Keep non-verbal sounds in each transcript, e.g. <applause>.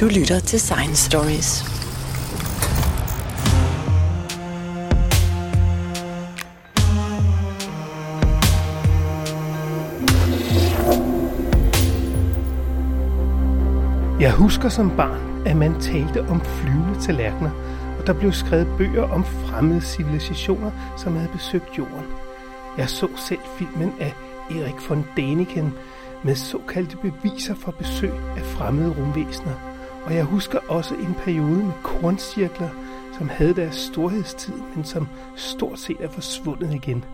Du lytter til Science Stories. Jeg husker som barn, at man talte om flyvende tallerkener, og der blev skrevet bøger om fremmede civilisationer, som havde besøgt jorden. Jeg så selv filmen af Erik von Däniken med såkaldte beviser for besøg af fremmede rumvæsener. Og jeg husker også en periode med korncirkler, som havde deres storhedstid, men som stort set er forsvundet igen.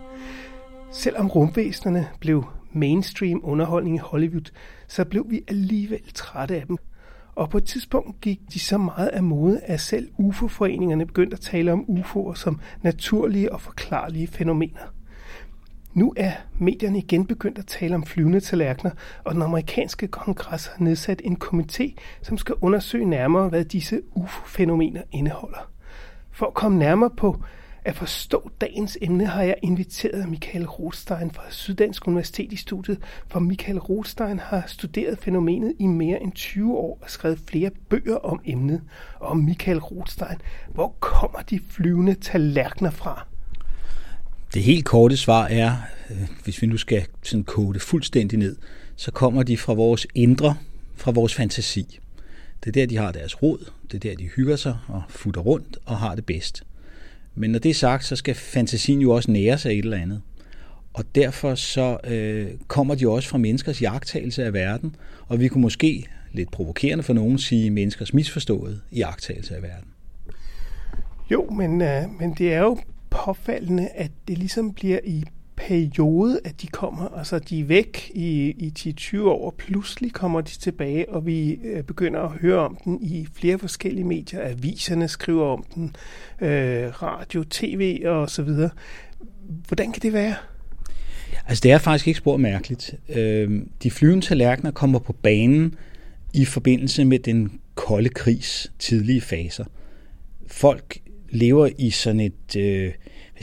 Selvom rumvæsenerne blev mainstream underholdning i Hollywood, så blev vi alligevel trætte af dem. Og på et tidspunkt gik de så meget af mode, at selv UFO-foreningerne begyndte at tale om UFO'er som naturlige og forklarlige fænomener. Nu er medierne igen begyndt at tale om flyvende tallerkener, og den amerikanske kongres har nedsat en komité, som skal undersøge nærmere, hvad disse UFO-fænomener indeholder. For at komme nærmere på at forstå dagens emne har jeg inviteret Michael Rothstein fra Syddansk Universitet i studiet, for Michael Rothstein har studeret fænomenet i mere end 20 år og skrevet flere bøger om emnet. Og Michael Rothstein, hvor kommer de flyvende tallerkener fra? Det helt korte svar er, øh, hvis vi nu skal sådan kode fuldstændig ned, så kommer de fra vores indre, fra vores fantasi. Det er der, de har deres rod, det er der, de hygger sig og futter rundt og har det bedst. Men når det er sagt, så skal fantasien jo også nære sig et eller andet. Og derfor så øh, kommer de også fra menneskers jagttagelse af verden, og vi kunne måske, lidt provokerende for nogen, sige menneskers misforståede jagttagelse af verden. Jo, men, øh, men det er jo påfaldende, at det ligesom bliver i periode, at de kommer, altså de er væk i, i 10-20 år, og pludselig kommer de tilbage, og vi øh, begynder at høre om den i flere forskellige medier. Aviserne skriver om den, øh, radio, tv og så videre. Hvordan kan det være? Altså det er faktisk ikke spor mærkeligt. Øh, de flyvende tallerkener kommer på banen i forbindelse med den kolde krigs tidlige faser. Folk lever i sådan et, øh,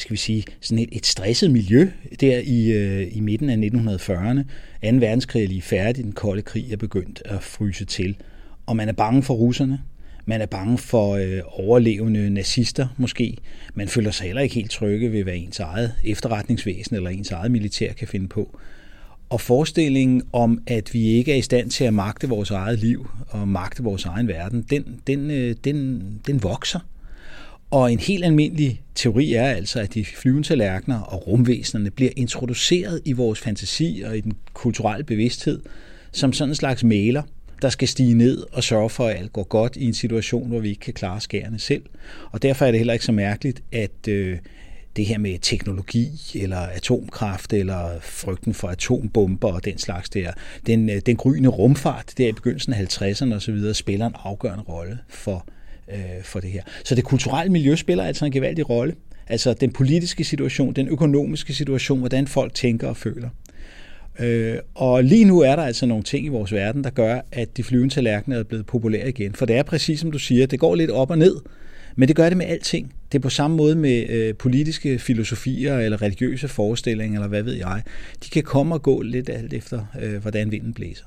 skal vi sige, sådan et, et stresset miljø der i, øh, i midten af 1940'erne. 2. verdenskrig er lige færdig, den kolde krig er begyndt at fryse til. Og man er bange for russerne, man er bange for øh, overlevende nazister måske. Man føler sig heller ikke helt trygge ved, hvad ens eget efterretningsvæsen eller ens eget militær kan finde på. Og forestillingen om, at vi ikke er i stand til at magte vores eget liv og magte vores egen verden, den, den, øh, den, den vokser. Og en helt almindelig teori er altså, at de flyvende tallerkener og rumvæsenerne bliver introduceret i vores fantasi og i den kulturelle bevidsthed som sådan en slags maler, der skal stige ned og sørge for, at alt går godt i en situation, hvor vi ikke kan klare skærene selv. Og derfor er det heller ikke så mærkeligt, at øh, det her med teknologi eller atomkraft eller frygten for atombomber og den slags der, den, øh, den gryende rumfart der i begyndelsen af 50'erne osv. spiller en afgørende rolle for øh, for det her. Så det kulturelle miljø spiller altså en gevaldig rolle. Altså den politiske situation, den økonomiske situation, hvordan folk tænker og føler. Øh, og lige nu er der altså nogle ting i vores verden, der gør, at de flyvende tallerkener er blevet populære igen. For det er præcis som du siger, det går lidt op og ned. Men det gør det med alting. Det er på samme måde med øh, politiske filosofier eller religiøse forestillinger, eller hvad ved jeg. De kan komme og gå lidt alt efter, øh, hvordan vinden blæser.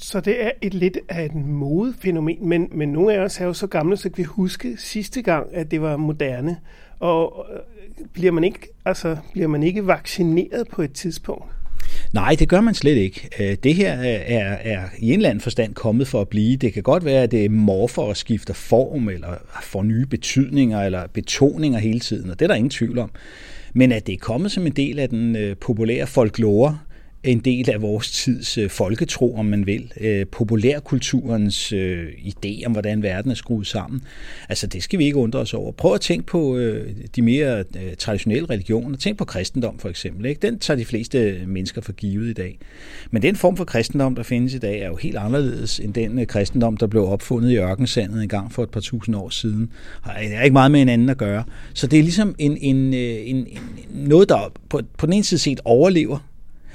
Så det er et lidt af et modefænomen, men, men nogle af os er jo så gamle, så kan vi huske sidste gang, at det var moderne. Og øh, bliver man ikke, altså, bliver man ikke vaccineret på et tidspunkt? Nej, det gør man slet ikke. Øh, det her øh, er, er i en eller anden forstand kommet for at blive. Det kan godt være, at det morfer og skifter form, eller får nye betydninger, eller betoninger hele tiden, og det er der ingen tvivl om. Men at det er kommet som en del af den populære folklore, en del af vores tids øh, folketro, om man vil. Øh, populærkulturens øh, idé om, hvordan verden er skruet sammen. Altså, det skal vi ikke undre os over. Prøv at tænke på øh, de mere øh, traditionelle religioner. Tænk på kristendom, for eksempel. Ikke? Den tager de fleste mennesker for givet i dag. Men den form for kristendom, der findes i dag, er jo helt anderledes end den øh, kristendom, der blev opfundet i ørkensandet en gang for et par tusind år siden. Det er ikke meget med hinanden at gøre. Så det er ligesom en, en, øh, en, en, noget, der på, på den ene side set overlever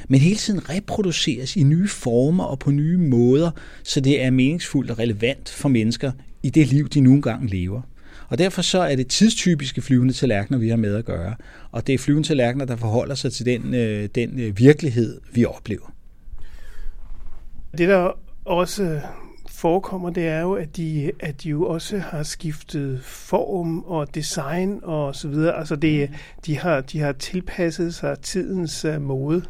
men hele tiden reproduceres i nye former og på nye måder, så det er meningsfuldt og relevant for mennesker i det liv, de nu engang lever. Og derfor så er det tidstypiske flyvende tallerkener, vi har med at gøre. Og det er flyvende tallerkener, der forholder sig til den, øh, den øh, virkelighed, vi oplever. Det, der også forekommer, det er jo, at de, at de jo også har skiftet form og design og så videre. Altså det, de, har, de har tilpasset sig tidens øh, uh, mode.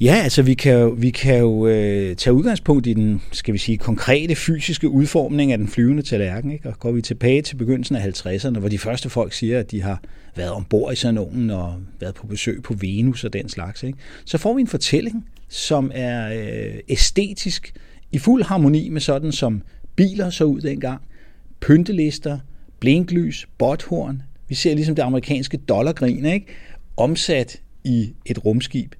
Ja, altså vi kan jo, vi kan jo øh, tage udgangspunkt i den, skal vi sige, konkrete fysiske udformning af den flyvende tallerken. Ikke? Og går vi tilbage til begyndelsen af 50'erne, hvor de første folk siger, at de har været ombord i sådan nogen og været på besøg på Venus og den slags, ikke? så får vi en fortælling, som er øh, æstetisk i fuld harmoni med sådan, som biler så ud dengang. Pyntelister, blinklys, botthorn. Vi ser ligesom det amerikanske dollargrin, ikke? omsat i et rumskib.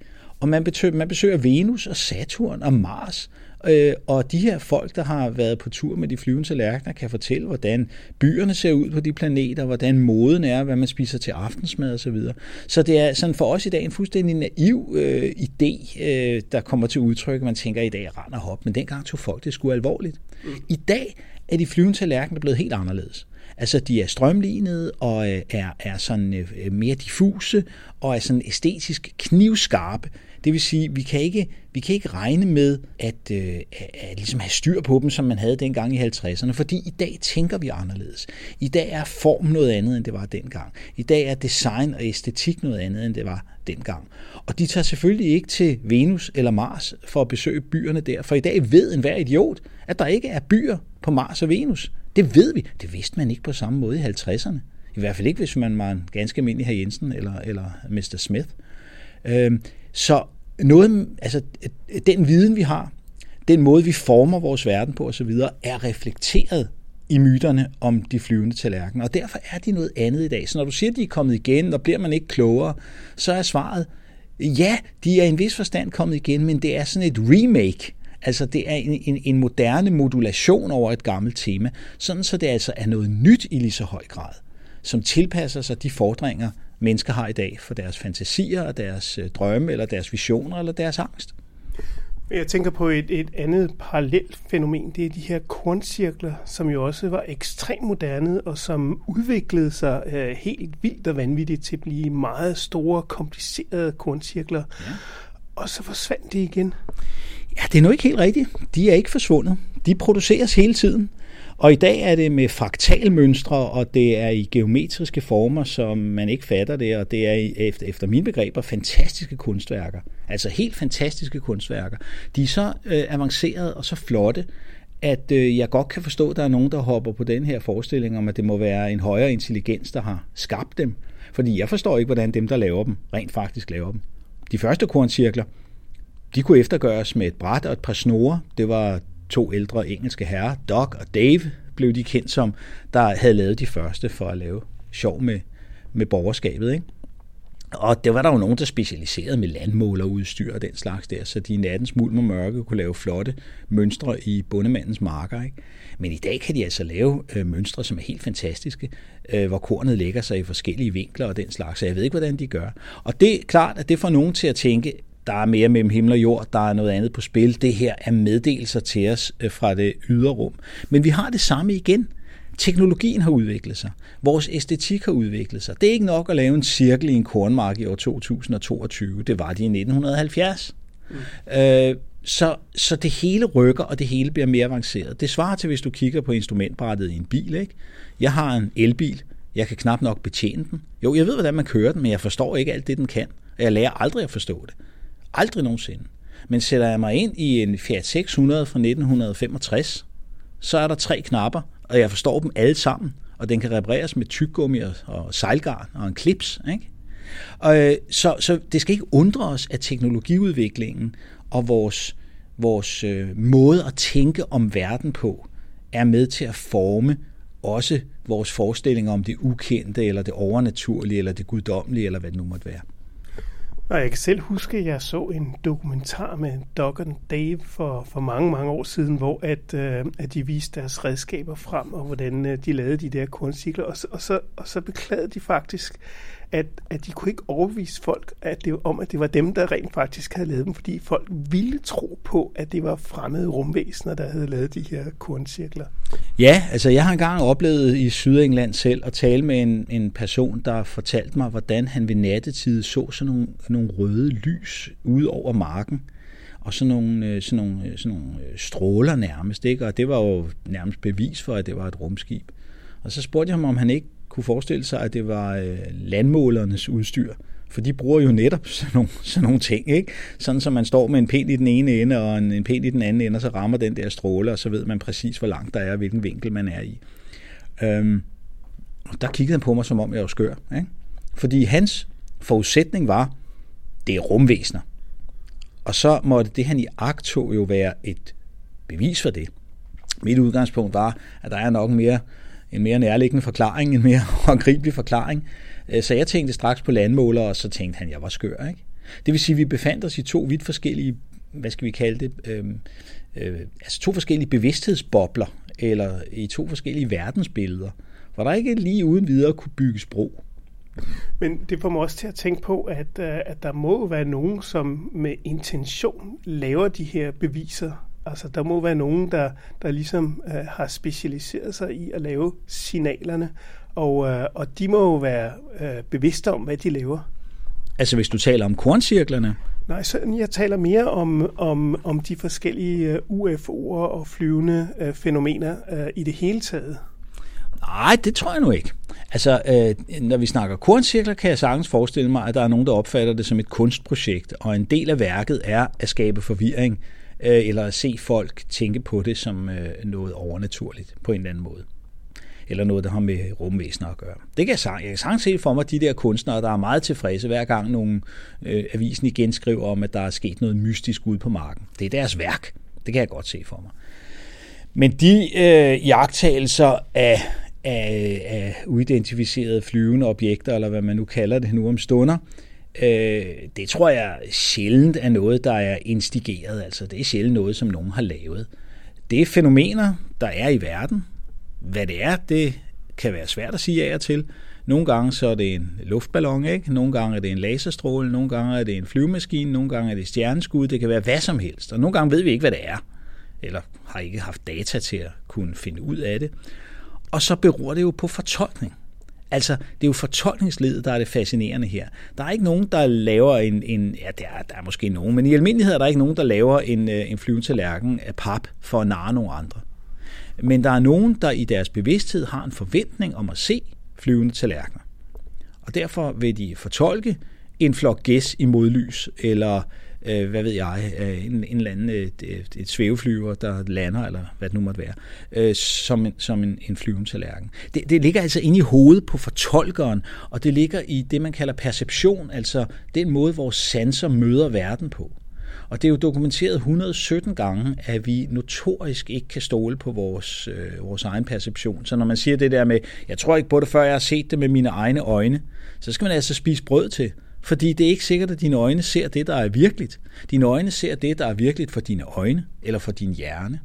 Og man, besøger, man besøger Venus og Saturn og Mars. Øh, og de her folk, der har været på tur med de flyvende tallerkener, kan fortælle, hvordan byerne ser ud på de planeter, hvordan moden er, hvad man spiser til aftensmad osv. Så, så det er sådan for os i dag en fuldstændig naiv øh, idé, øh, der kommer til udtryk. Man tænker, at i dag render hop, men dengang tog folk det sgu alvorligt. Mm. I dag er de flyvende tallerkener blevet helt anderledes. Altså, de er strømlignede og øh, er, er sådan øh, mere diffuse og er sådan æstetisk knivskarpe. Det vil sige, vi kan ikke, vi kan ikke regne med at, øh, at, at ligesom have styr på dem, som man havde dengang i 50'erne, fordi i dag tænker vi anderledes. I dag er form noget andet, end det var dengang. I dag er design og æstetik noget andet, end det var dengang. Og de tager selvfølgelig ikke til Venus eller Mars for at besøge byerne der, for i dag ved enhver idiot, at der ikke er byer på Mars og Venus. Det ved vi. Det vidste man ikke på samme måde i 50'erne. I hvert fald ikke, hvis man var en ganske almindelig herr Jensen eller, eller Mr. Smith. Øhm, så noget, altså, den viden, vi har, den måde, vi former vores verden på osv., er reflekteret i myterne om de flyvende tallerkener, og derfor er de noget andet i dag. Så når du siger, at de er kommet igen, og bliver man ikke klogere, så er svaret, ja, de er i en vis forstand kommet igen, men det er sådan et remake. Altså det er en, en, en moderne modulation over et gammelt tema, sådan så det altså er noget nyt i lige så høj grad, som tilpasser sig de fordringer, mennesker har i dag for deres fantasier og deres øh, drømme eller deres visioner eller deres angst. Jeg tænker på et, et andet parallelt fænomen, det er de her korncirkler, som jo også var ekstremt moderne, og som udviklede sig øh, helt vildt og vanvittigt til at blive meget store, komplicerede korncirkler. Ja. Og så forsvandt de igen. Ja, det er nu ikke helt rigtigt. De er ikke forsvundet. De produceres hele tiden. Og i dag er det med fraktalmønstre, og det er i geometriske former, som man ikke fatter det, og det er efter, efter mine begreber fantastiske kunstværker. Altså helt fantastiske kunstværker. De er så øh, avancerede og så flotte, at øh, jeg godt kan forstå, at der er nogen, der hopper på den her forestilling om, at det må være en højere intelligens, der har skabt dem. Fordi jeg forstår ikke, hvordan dem, der laver dem, rent faktisk laver dem. De første korncirkler, de kunne eftergøres med et bræt og et par snore. Det var to ældre engelske herrer, Doc og Dave, blev de kendt som, der havde lavet de første for at lave sjov med, med borgerskabet. Ikke? Og det var der jo nogen, der specialiserede med landmålerudstyr og den slags der, så de i nattens mulm og mørke kunne lave flotte mønstre i bundemandens marker. Ikke? Men i dag kan de altså lave øh, mønstre, som er helt fantastiske, øh, hvor kornet lægger sig i forskellige vinkler og den slags, så jeg ved ikke, hvordan de gør. Og det er klart, at det får nogen til at tænke, der er mere mellem himmel og jord, der er noget andet på spil. Det her er meddelelser til os øh, fra det ydre rum. Men vi har det samme igen. Teknologien har udviklet sig. Vores æstetik har udviklet sig. Det er ikke nok at lave en cirkel i en kornmark i år 2022. Det var det i 1970. Mm. Øh, så, så det hele rykker, og det hele bliver mere avanceret. Det svarer til, hvis du kigger på instrumentbrættet i en bil. Ikke? Jeg har en elbil. Jeg kan knap nok betjene den. Jo, jeg ved, hvordan man kører den, men jeg forstår ikke alt det, den kan. Og jeg lærer aldrig at forstå det. Aldrig nogensinde. Men sætter jeg mig ind i en Fiat 600 fra 1965, så er der tre knapper, og jeg forstår dem alle sammen, og den kan repareres med tyggegummi og sejlgarn og en klips. Ikke? Og, øh, så, så det skal ikke undre os, at teknologiudviklingen og vores, vores øh, måde at tænke om verden på er med til at forme også vores forestillinger om det ukendte, eller det overnaturlige, eller det guddommelige, eller hvad det nu måtte være. Og jeg kan selv huske, at jeg så en dokumentar med Doug og Dave for, for mange, mange år siden, hvor at, øh, at de viste deres redskaber frem, og hvordan øh, de lavede de der korncykler. Og, og, så, og så beklagede de faktisk, at, at de kunne ikke overvise folk at det, om, at det var dem, der rent faktisk havde lavet dem, fordi folk ville tro på, at det var fremmede rumvæsener, der havde lavet de her korncirkler. Ja, altså jeg har engang oplevet i Sydengland selv at tale med en, en person, der fortalte mig, hvordan han ved nattetid så sådan nogle, nogle røde lys ud over marken. og sådan nogle, øh, sådan nogle, øh, sådan nogle øh, stråler nærmest, ikke? og det var jo nærmest bevis for, at det var et rumskib. Og så spurgte jeg ham, om han ikke kunne forestille sig, at det var øh, landmålernes udstyr, for de bruger jo netop <laughs> sådan nogle, sådan nogle ting, ikke? Sådan som man står med en pind i den ene ende og en, en pind i den anden ende, og så rammer den der stråle, og så ved man præcis, hvor langt der er, og hvilken vinkel man er i. Øhm, og der kiggede han på mig, som om jeg var skør. Ikke? Fordi hans forudsætning var, det er rumvæsener. Og så måtte det, han i akt tog, jo være et bevis for det. Mit udgangspunkt var, at der er nok mere, en mere nærliggende forklaring, en mere <laughs> håndgribelig forklaring. Øh, så jeg tænkte straks på landmåler, og så tænkte han, at jeg var skør. Ikke? Det vil sige, at vi befandt os i to vidt forskellige, hvad skal vi kalde det, øh, øh, altså to forskellige bevidsthedsbobler, eller i to forskellige verdensbilleder, hvor der ikke lige uden videre kunne bygges bro. Men det får mig også til at tænke på, at, øh, at der må være nogen, som med intention laver de her beviser. Altså der må være nogen, der, der ligesom uh, har specialiseret sig i at lave signalerne, og, uh, og de må jo være uh, bevidste om, hvad de laver. Altså hvis du taler om korncirklerne? Nej, så jeg taler mere om, om, om de forskellige UFO'er og flyvende uh, fænomener uh, i det hele taget. Nej, det tror jeg nu ikke. Altså, øh, når vi snakker korncirkler, kan jeg sagtens forestille mig, at der er nogen, der opfatter det som et kunstprojekt, og en del af værket er at skabe forvirring, øh, Øh, eller at se folk tænke på det som øh, noget overnaturligt på en eller anden måde. Eller noget, der har med rumvæsener at gøre. Det kan jeg sagtens, jeg kan sagtens se for mig, de der kunstnere, der er meget tilfredse hver gang nogle øh, avisen igen skriver om, at der er sket noget mystisk ude på marken. Det er deres værk. Det kan jeg godt se for mig. Men de øh, jagttagelser af af, af uidentificerede flyvende objekter, eller hvad man nu kalder det nu om stunder, øh, Øh, det tror jeg sjældent er noget, der er instigeret. Altså det er sjældent noget, som nogen har lavet. Det er fænomener, der er i verden. Hvad det er, det kan være svært at sige af og til. Nogle gange så er det en luftballon, ikke? nogle gange er det en laserstråle, nogle gange er det en flyvemaskine, nogle gange er det stjerneskud, det kan være hvad som helst. Og nogle gange ved vi ikke, hvad det er, eller har ikke haft data til at kunne finde ud af det. Og så beror det jo på fortolkning. Altså, det er jo fortolkningsledet, der er det fascinerende her. Der er ikke nogen, der laver en, en ja, der er, der er måske nogen, men i almindelighed er der ikke nogen, der laver en, øh, en en flyvetallerken af pap for at narre nogle andre. Men der er nogen, der i deres bevidsthed har en forventning om at se flyvende tallerkener. Og derfor vil de fortolke en flok gæs i modlys, eller øh, hvad ved jeg, øh, en, en eller anden et, et, svæveflyver, der lander, eller hvad det nu måtte være, øh, som, en, som en, en flyvende tallerken. Det, det ligger altså inde i hovedet på fortolkeren, og det ligger i det, man kalder perception, altså den måde, vores sanser møder verden på. Og det er jo dokumenteret 117 gange, at vi notorisk ikke kan stole på vores, øh, vores egen perception. Så når man siger det der med, jeg tror ikke på det, før jeg har set det med mine egne øjne, så skal man altså spise brød til. Fordi det er ikke sikkert, at dine øjne ser det, der er virkeligt. Dine øjne ser det, der er virkeligt for dine øjne eller for din hjerne.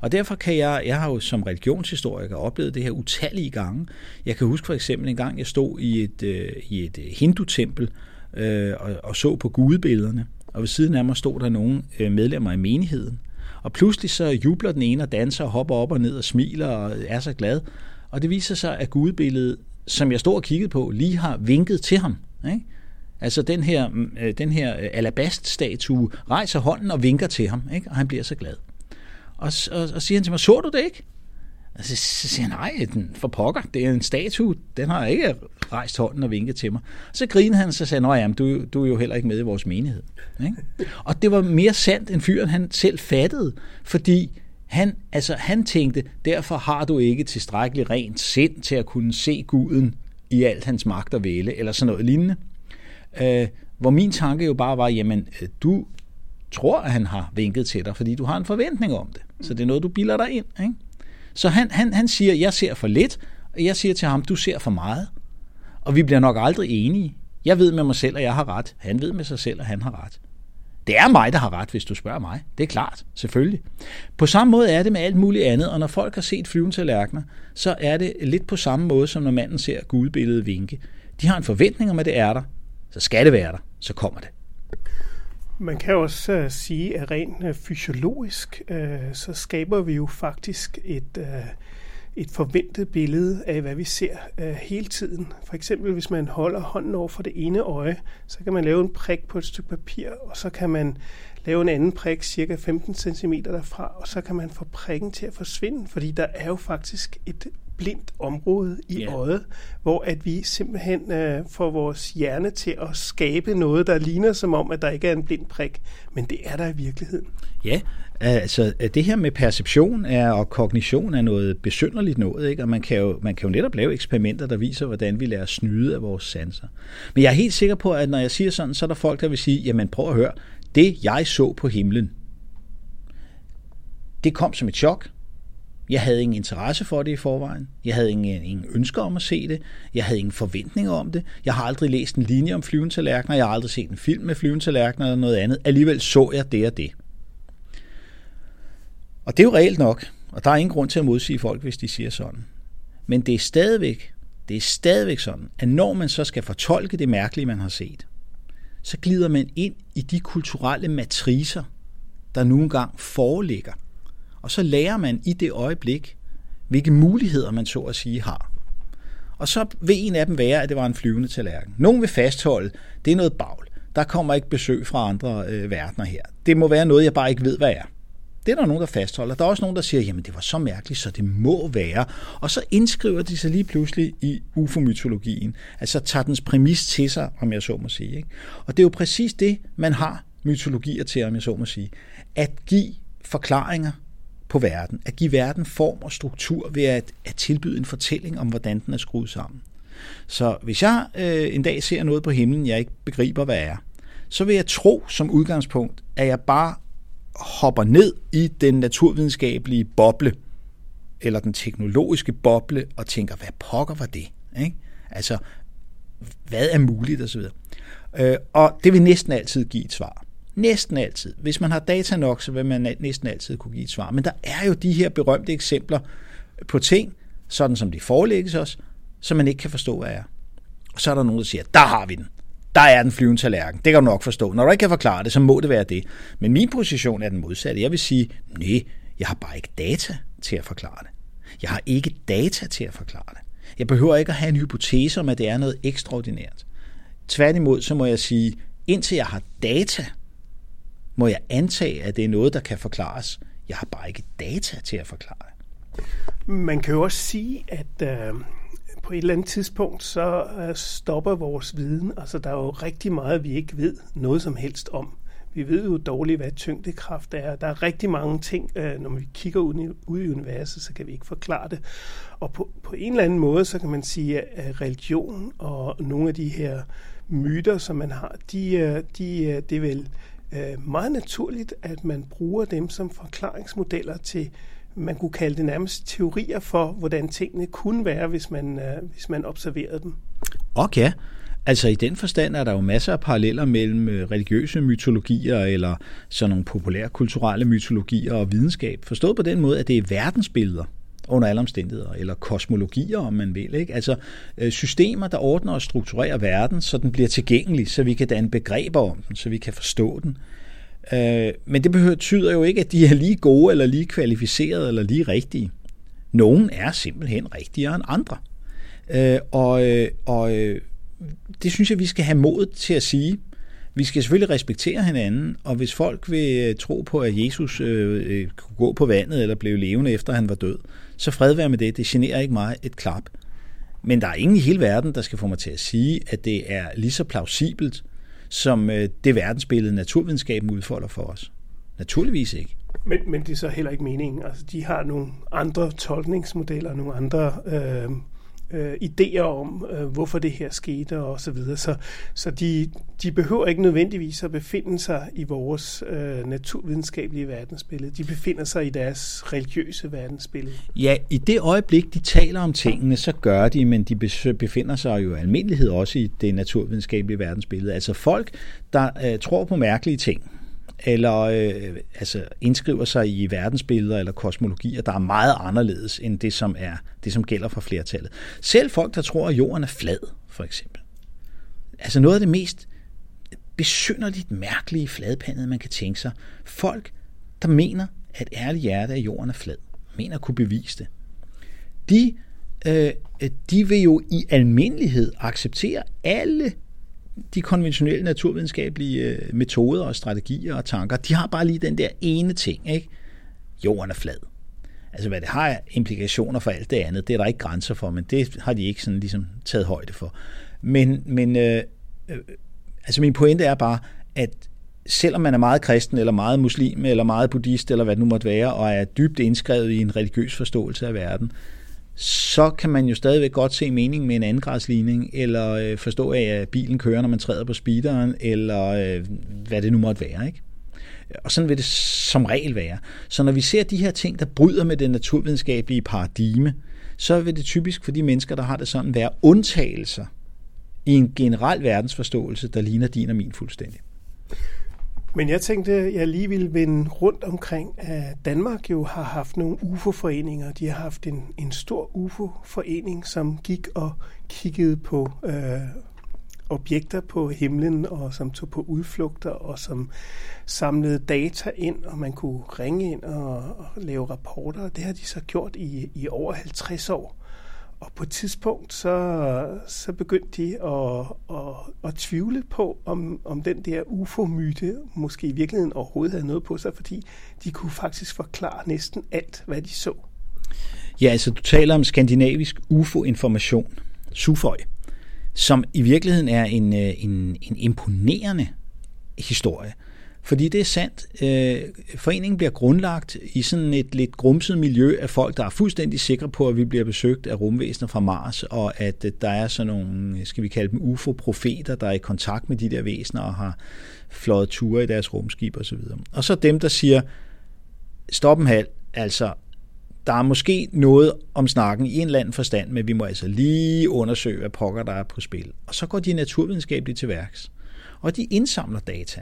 Og derfor kan jeg, jeg har jo som religionshistoriker oplevet det her utallige gange. Jeg kan huske for eksempel en gang, jeg stod i et, øh, i et øh, hindutempel øh, og, og så på gudebillederne. Og ved siden af mig stod der nogle øh, medlemmer i menigheden. Og pludselig så jubler den ene og danser og hopper op og ned og smiler og er så glad. Og det viser sig, at gudebilledet, som jeg stod og kiggede på, lige har vinket til ham. Ikke? Altså den her, mm, øh, den her øh, alabaststatue rejser hånden og vinker til ham, ikke? og han bliver så glad. Og, og, og siger han til mig, så du det ikke? Og så, så siger han, nej, den for pokker, det er en statue, den har ikke rejst hånden og vinket til mig. Så griner han, så sagde han, du, du er jo heller ikke med i vores menighed. Ikke? Og det var mere sandt, end fyren han selv fattede, fordi han, altså, han tænkte, derfor har du ikke tilstrækkeligt rent sind til at kunne se guden i alt hans magt og væle, eller sådan noget lignende. Øh, hvor min tanke jo bare var, jamen, øh, du tror, at han har vinket til dig, fordi du har en forventning om det. Så det er noget, du bilder dig ind. Ikke? Så han, han, han siger, jeg ser for lidt, og jeg siger til ham, du ser for meget. Og vi bliver nok aldrig enige. Jeg ved med mig selv, at jeg har ret. Han ved med sig selv, at han har ret. Det er mig, der har ret, hvis du spørger mig. Det er klart, selvfølgelig. På samme måde er det med alt muligt andet, og når folk har set flyvende tallerkener, så er det lidt på samme måde, som når manden ser gudbilledet vinke. De har en forventning om, at det er der, så skal det være der, så kommer det. Man kan også uh, sige, at rent uh, fysiologisk, uh, så skaber vi jo faktisk et, uh, et forventet billede af, hvad vi ser uh, hele tiden. For eksempel, hvis man holder hånden over for det ene øje, så kan man lave en prik på et stykke papir, og så kan man lave en anden prik cirka 15 cm derfra, og så kan man få prikken til at forsvinde, fordi der er jo faktisk et blindt område i yeah. øjet, hvor at vi simpelthen øh, får vores hjerne til at skabe noget, der ligner som om, at der ikke er en blind prik, men det er der i virkeligheden. Ja, altså det her med perception er, og kognition er noget besynderligt noget, ikke? og man kan, jo, man kan jo netop lave eksperimenter, der viser, hvordan vi lærer snyde af vores sanser. Men jeg er helt sikker på, at når jeg siger sådan, så er der folk, der vil sige, jamen prøv at høre, det jeg så på himlen, det kom som et chok. Jeg havde ingen interesse for det i forvejen. Jeg havde ingen, ingen ønsker om at se det. Jeg havde ingen forventninger om det. Jeg har aldrig læst en linje om flyventallerkener. Jeg har aldrig set en film med flyventallerkener eller noget andet. Alligevel så jeg det og det. Og det er jo reelt nok, og der er ingen grund til at modsige folk, hvis de siger sådan. Men det er stadigvæk, det er stadigvæk sådan, at når man så skal fortolke det mærkelige, man har set, så glider man ind i de kulturelle matriser, der nogle engang foreligger. Og så lærer man i det øjeblik, hvilke muligheder man så at sige har. Og så vil en af dem være, at det var en flyvende tallerken. Nogen vil fastholde, det er noget bagl. Der kommer ikke besøg fra andre øh, verdener her. Det må være noget, jeg bare ikke ved, hvad er. Det er der nogen, der fastholder. Der er også nogen, der siger, jamen det var så mærkeligt, så det må være. Og så indskriver de sig lige pludselig i ufomytologien. Altså tager dens præmis til sig, om jeg så må sige. Ikke? Og det er jo præcis det, man har mytologier til, om jeg så må sige. At give forklaringer på verden. At give verden form og struktur ved at, at tilbyde en fortælling om, hvordan den er skruet sammen. Så hvis jeg øh, en dag ser noget på himlen, jeg ikke begriber, hvad er, så vil jeg tro som udgangspunkt, at jeg bare hopper ned i den naturvidenskabelige boble, eller den teknologiske boble, og tænker, hvad pokker var det? Ikke? Altså, hvad er muligt osv. Øh, og det vil næsten altid give et svar. Næsten altid. Hvis man har data nok, så vil man næsten altid kunne give et svar. Men der er jo de her berømte eksempler på ting, sådan som de forelægges os, som man ikke kan forstå, hvad er. Og så er der nogen, der siger, der har vi den der er den flyvende tallerken. Det kan du nok forstå. Når du ikke kan forklare det, så må det være det. Men min position er den modsatte. Jeg vil sige, nej, jeg har bare ikke data til at forklare det. Jeg har ikke data til at forklare det. Jeg behøver ikke at have en hypotese om, at det er noget ekstraordinært. Tværtimod, så må jeg sige, indtil jeg har data, må jeg antage, at det er noget, der kan forklares. Jeg har bare ikke data til at forklare det. Man kan jo også sige, at øh, på et eller andet tidspunkt, så øh, stopper vores viden. Altså, der er jo rigtig meget, vi ikke ved noget som helst om. Vi ved jo dårligt, hvad tyngdekraft er. Der er rigtig mange ting, øh, når vi kigger ud i, ud i universet, så kan vi ikke forklare det. Og på, på en eller anden måde, så kan man sige, at religion og nogle af de her myter, som man har, de, øh, de, øh, det er vel Øh, meget naturligt, at man bruger dem som forklaringsmodeller til man kunne kalde det nærmest teorier for, hvordan tingene kunne være, hvis man, øh, hvis man observerede dem. Okay. Altså i den forstand er der jo masser af paralleller mellem øh, religiøse mytologier eller sådan nogle populære kulturelle mytologier og videnskab. Forstået på den måde, at det er verdensbilleder under alle omstændigheder, eller kosmologier, om man vil. Ikke? Altså øh, systemer, der ordner og strukturerer verden, så den bliver tilgængelig, så vi kan danne begreber om den, så vi kan forstå den. Øh, men det betyder jo ikke, at de er lige gode, eller lige kvalificerede, eller lige rigtige. Nogen er simpelthen rigtigere end andre. Øh, og og det synes jeg, vi skal have mod til at sige. Vi skal selvfølgelig respektere hinanden, og hvis folk vil tro på, at Jesus øh, øh, kunne gå på vandet eller blev levende efter han var død, så fred være med det. Det generer ikke mig et klap. Men der er ingen i hele verden, der skal få mig til at sige, at det er lige så plausibelt som øh, det verdensbillede, naturvidenskaben udfolder for os. Naturligvis ikke. Men, men det er så heller ikke meningen. Altså, de har nogle andre tolkningsmodeller, nogle andre øh, øh, idéer om, øh, hvorfor det her skete og så videre. Så, så de, de behøver ikke nødvendigvis at befinde sig i vores øh, naturvidenskabelige verdensbillede. De befinder sig i deres religiøse verdensbillede. Ja, i det øjeblik, de taler om tingene, så gør de, men de befinder sig jo i almindelighed også i det naturvidenskabelige verdensbillede. Altså folk, der øh, tror på mærkelige ting, eller øh, altså indskriver sig i verdensbilleder eller kosmologier, der er meget anderledes end det, som er det, som gælder for flertallet. Selv folk, der tror, at jorden er flad, for eksempel. Altså noget af det mest besynderligt mærkelige fladpandet, man kan tænke sig. Folk, der mener, at ærligt hjerte af jorden er flad, mener at kunne bevise det. De, øh, de vil jo i almindelighed acceptere alle de konventionelle naturvidenskabelige øh, metoder og strategier og tanker, de har bare lige den der ene ting, ikke? Jorden er flad. Altså hvad det har implikationer for alt det andet, det er der ikke grænser for, men det har de ikke sådan ligesom taget højde for. Men, men øh, øh, altså min pointe er bare, at selvom man er meget kristen, eller meget muslim, eller meget buddhist, eller hvad det nu måtte være, og er dybt indskrevet i en religiøs forståelse af verden, så kan man jo stadigvæk godt se mening med en andengradsligning, eller øh, forstå af, at øh, bilen kører, når man træder på speederen, eller øh, hvad det nu måtte være. Ikke? Og sådan vil det som regel være. Så når vi ser de her ting, der bryder med det naturvidenskabelige paradigme, så vil det typisk for de mennesker, der har det sådan, være undtagelser i en generel verdensforståelse, der ligner din og min fuldstændig. Men jeg tænkte, at jeg lige ville vende rundt omkring, at Danmark jo har haft nogle UFO-foreninger. De har haft en, en stor UFO-forening, som gik og kiggede på øh, objekter på himlen, og som tog på udflugter, og som samlede data ind, og man kunne ringe ind og, og lave rapporter. Det har de så gjort i, i over 50 år. Og på et tidspunkt, så, så begyndte de at, at, at tvivle på, om, om den der UFO-myte måske i virkeligheden overhovedet havde noget på sig, fordi de kunne faktisk forklare næsten alt, hvad de så. Ja, altså du taler om skandinavisk UFO-information, SUFOI, som i virkeligheden er en, øh, en, en imponerende historie. Fordi det er sandt. Øh, foreningen bliver grundlagt i sådan et lidt grumset miljø af folk, der er fuldstændig sikre på, at vi bliver besøgt af rumvæsener fra Mars, og at øh, der er sådan nogle, skal vi kalde dem UFO-profeter, der er i kontakt med de der væsener og har fløjet ture i deres rumskib osv. Og så dem, der siger, stop en halv, altså der er måske noget om snakken i en eller anden forstand, men vi må altså lige undersøge, hvad pokker der er på spil. Og så går de naturvidenskabeligt til værks. Og de indsamler data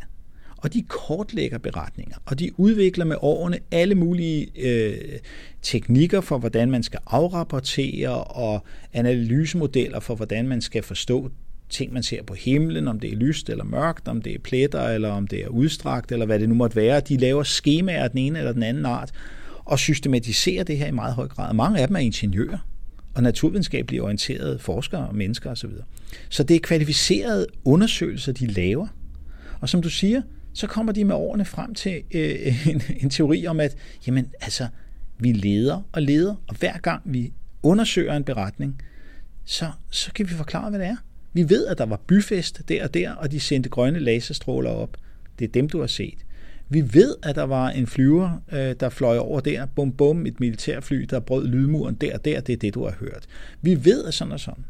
og de kortlægger beretninger, og de udvikler med årene alle mulige øh, teknikker for, hvordan man skal afrapportere, og analysemodeller for, hvordan man skal forstå ting, man ser på himlen, om det er lyst eller mørkt, om det er pletter, eller om det er udstrakt, eller hvad det nu måtte være. De laver skemaer af den ene eller den anden art, og systematiserer det her i meget høj grad. Mange af dem er ingeniører og naturvidenskabeligt orienterede forskere og mennesker osv. Så det er kvalificerede undersøgelser, de laver. Og som du siger, så kommer de med årene frem til øh, en, en teori om, at jamen, altså, vi leder og leder, og hver gang vi undersøger en beretning, så, så kan vi forklare, hvad det er. Vi ved, at der var byfest der og der, og de sendte grønne laserstråler op. Det er dem, du har set. Vi ved, at der var en flyver, øh, der fløj over der, bum bum, et militærfly, der brød lydmuren der og der, det er det, du har hørt. Vi ved, at sådan og sådan.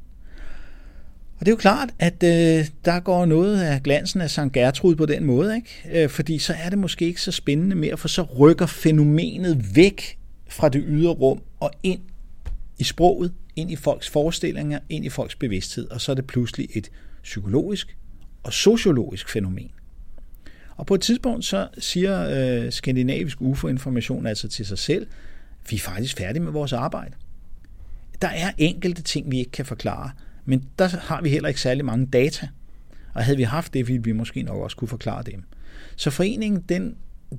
Og det er jo klart, at øh, der går noget af glansen af St. Gertrud på den måde, ikke? Øh, fordi så er det måske ikke så spændende mere, for så rykker fænomenet væk fra det ydre rum og ind i sproget, ind i folks forestillinger, ind i folks bevidsthed, og så er det pludselig et psykologisk og sociologisk fænomen. Og på et tidspunkt så siger øh, skandinavisk UFO-information altså til sig selv, vi er faktisk færdige med vores arbejde. Der er enkelte ting, vi ikke kan forklare, men der har vi heller ikke særlig mange data. Og havde vi haft det, ville vi måske nok også kunne forklare dem. Så foreningen, den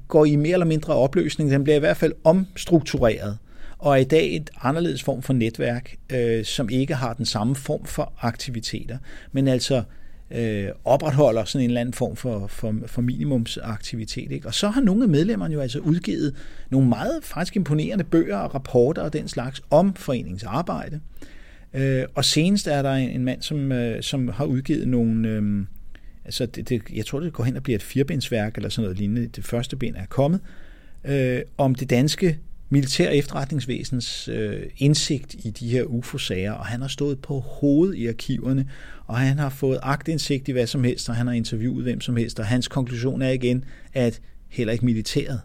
går i mere eller mindre opløsning. Den bliver i hvert fald omstruktureret og er i dag et anderledes form for netværk, øh, som ikke har den samme form for aktiviteter, men altså øh, opretholder sådan en eller anden form for, for, for minimumsaktivitet. Ikke? Og så har nogle af medlemmerne jo altså udgivet nogle meget faktisk imponerende bøger og rapporter og den slags om foreningens arbejde. Øh, og senest er der en, en mand, som, øh, som har udgivet nogle... Øh, altså det, det, jeg tror, det går hen og bliver et firebindsværk eller sådan noget lignende. Det første ben er kommet. Øh, om det danske militær efterretningsvæsens øh, indsigt i de her UFO-sager, og han har stået på hovedet i arkiverne, og han har fået agtindsigt i hvad som helst, og han har interviewet hvem som helst, og hans konklusion er igen, at heller ikke militæret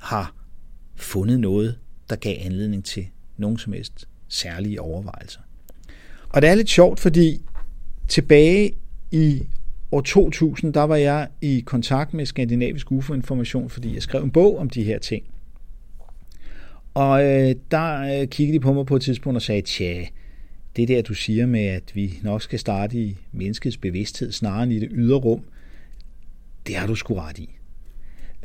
har fundet noget, der gav anledning til nogen som helst særlige overvejelser. Og det er lidt sjovt, fordi tilbage i år 2000, der var jeg i kontakt med Skandinavisk UFO-information, fordi jeg skrev en bog om de her ting. Og øh, der øh, kiggede de på mig på et tidspunkt og sagde, tja, det der du siger med, at vi nok skal starte i menneskets bevidsthed snarere end i det ydre rum, det har du sgu ret i.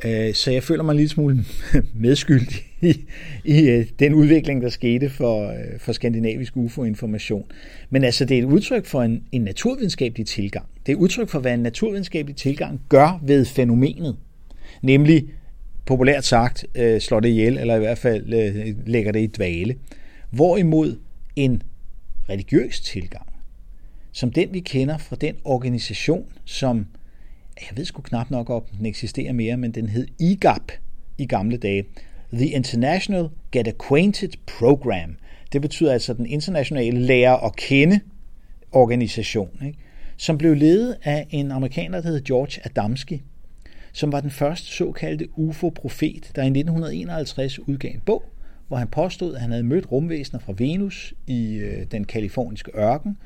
Øh, så jeg føler mig en lille smule <laughs> medskyldig i, i øh, den udvikling, der skete for, øh, for skandinavisk UFO-information. Men altså, det er et udtryk for en, en naturvidenskabelig tilgang. Det er et udtryk for, hvad en naturvidenskabelig tilgang gør ved fænomenet. Nemlig, populært sagt, øh, slår det ihjel, eller i hvert fald lægger det i dvale. Hvorimod en religiøs tilgang, som den vi kender fra den organisation, som jeg ved sgu knap nok, om den eksisterer mere, men den hed IGAP i gamle dage. The International Get Acquainted Program. Det betyder altså den internationale lærer at kende organisation, ikke? som blev ledet af en amerikaner, der hed George Adamski, som var den første såkaldte UFO-profet, der i 1951 udgav en bog, hvor han påstod, at han havde mødt rumvæsener fra Venus i øh, den kaliforniske ørken,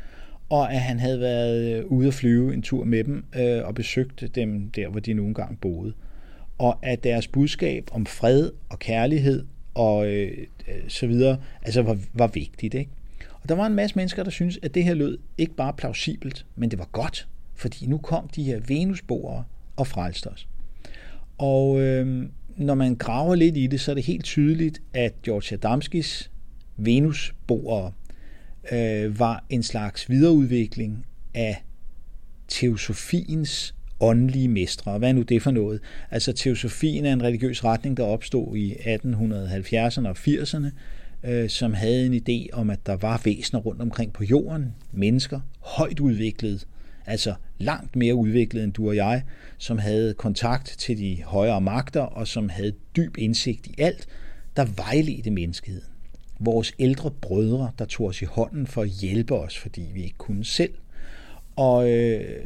og at han havde været øh, ude at flyve en tur med dem øh, og besøgt dem der, hvor de nogle gange boede. Og at deres budskab om fred og kærlighed og øh, øh, så videre, altså var, var vigtigt. Ikke? Og der var en masse mennesker, der syntes, at det her lød ikke bare plausibelt, men det var godt, fordi nu kom de her venusboere og frelste os. Og øh, når man graver lidt i det, så er det helt tydeligt, at George Adamskis venusboere øh, var en slags videreudvikling af teosofiens åndelige mestre. Hvad er nu det for noget? Altså teosofien er en religiøs retning, der opstod i 1870'erne og 80'erne, øh, som havde en idé om, at der var væsener rundt omkring på jorden, mennesker, højt udviklet, altså langt mere udviklet end du og jeg, som havde kontakt til de højere magter og som havde dyb indsigt i alt, der vejledte menneskeheden vores ældre brødre, der tog os i hånden for at hjælpe os, fordi vi ikke kunne selv. Og øh,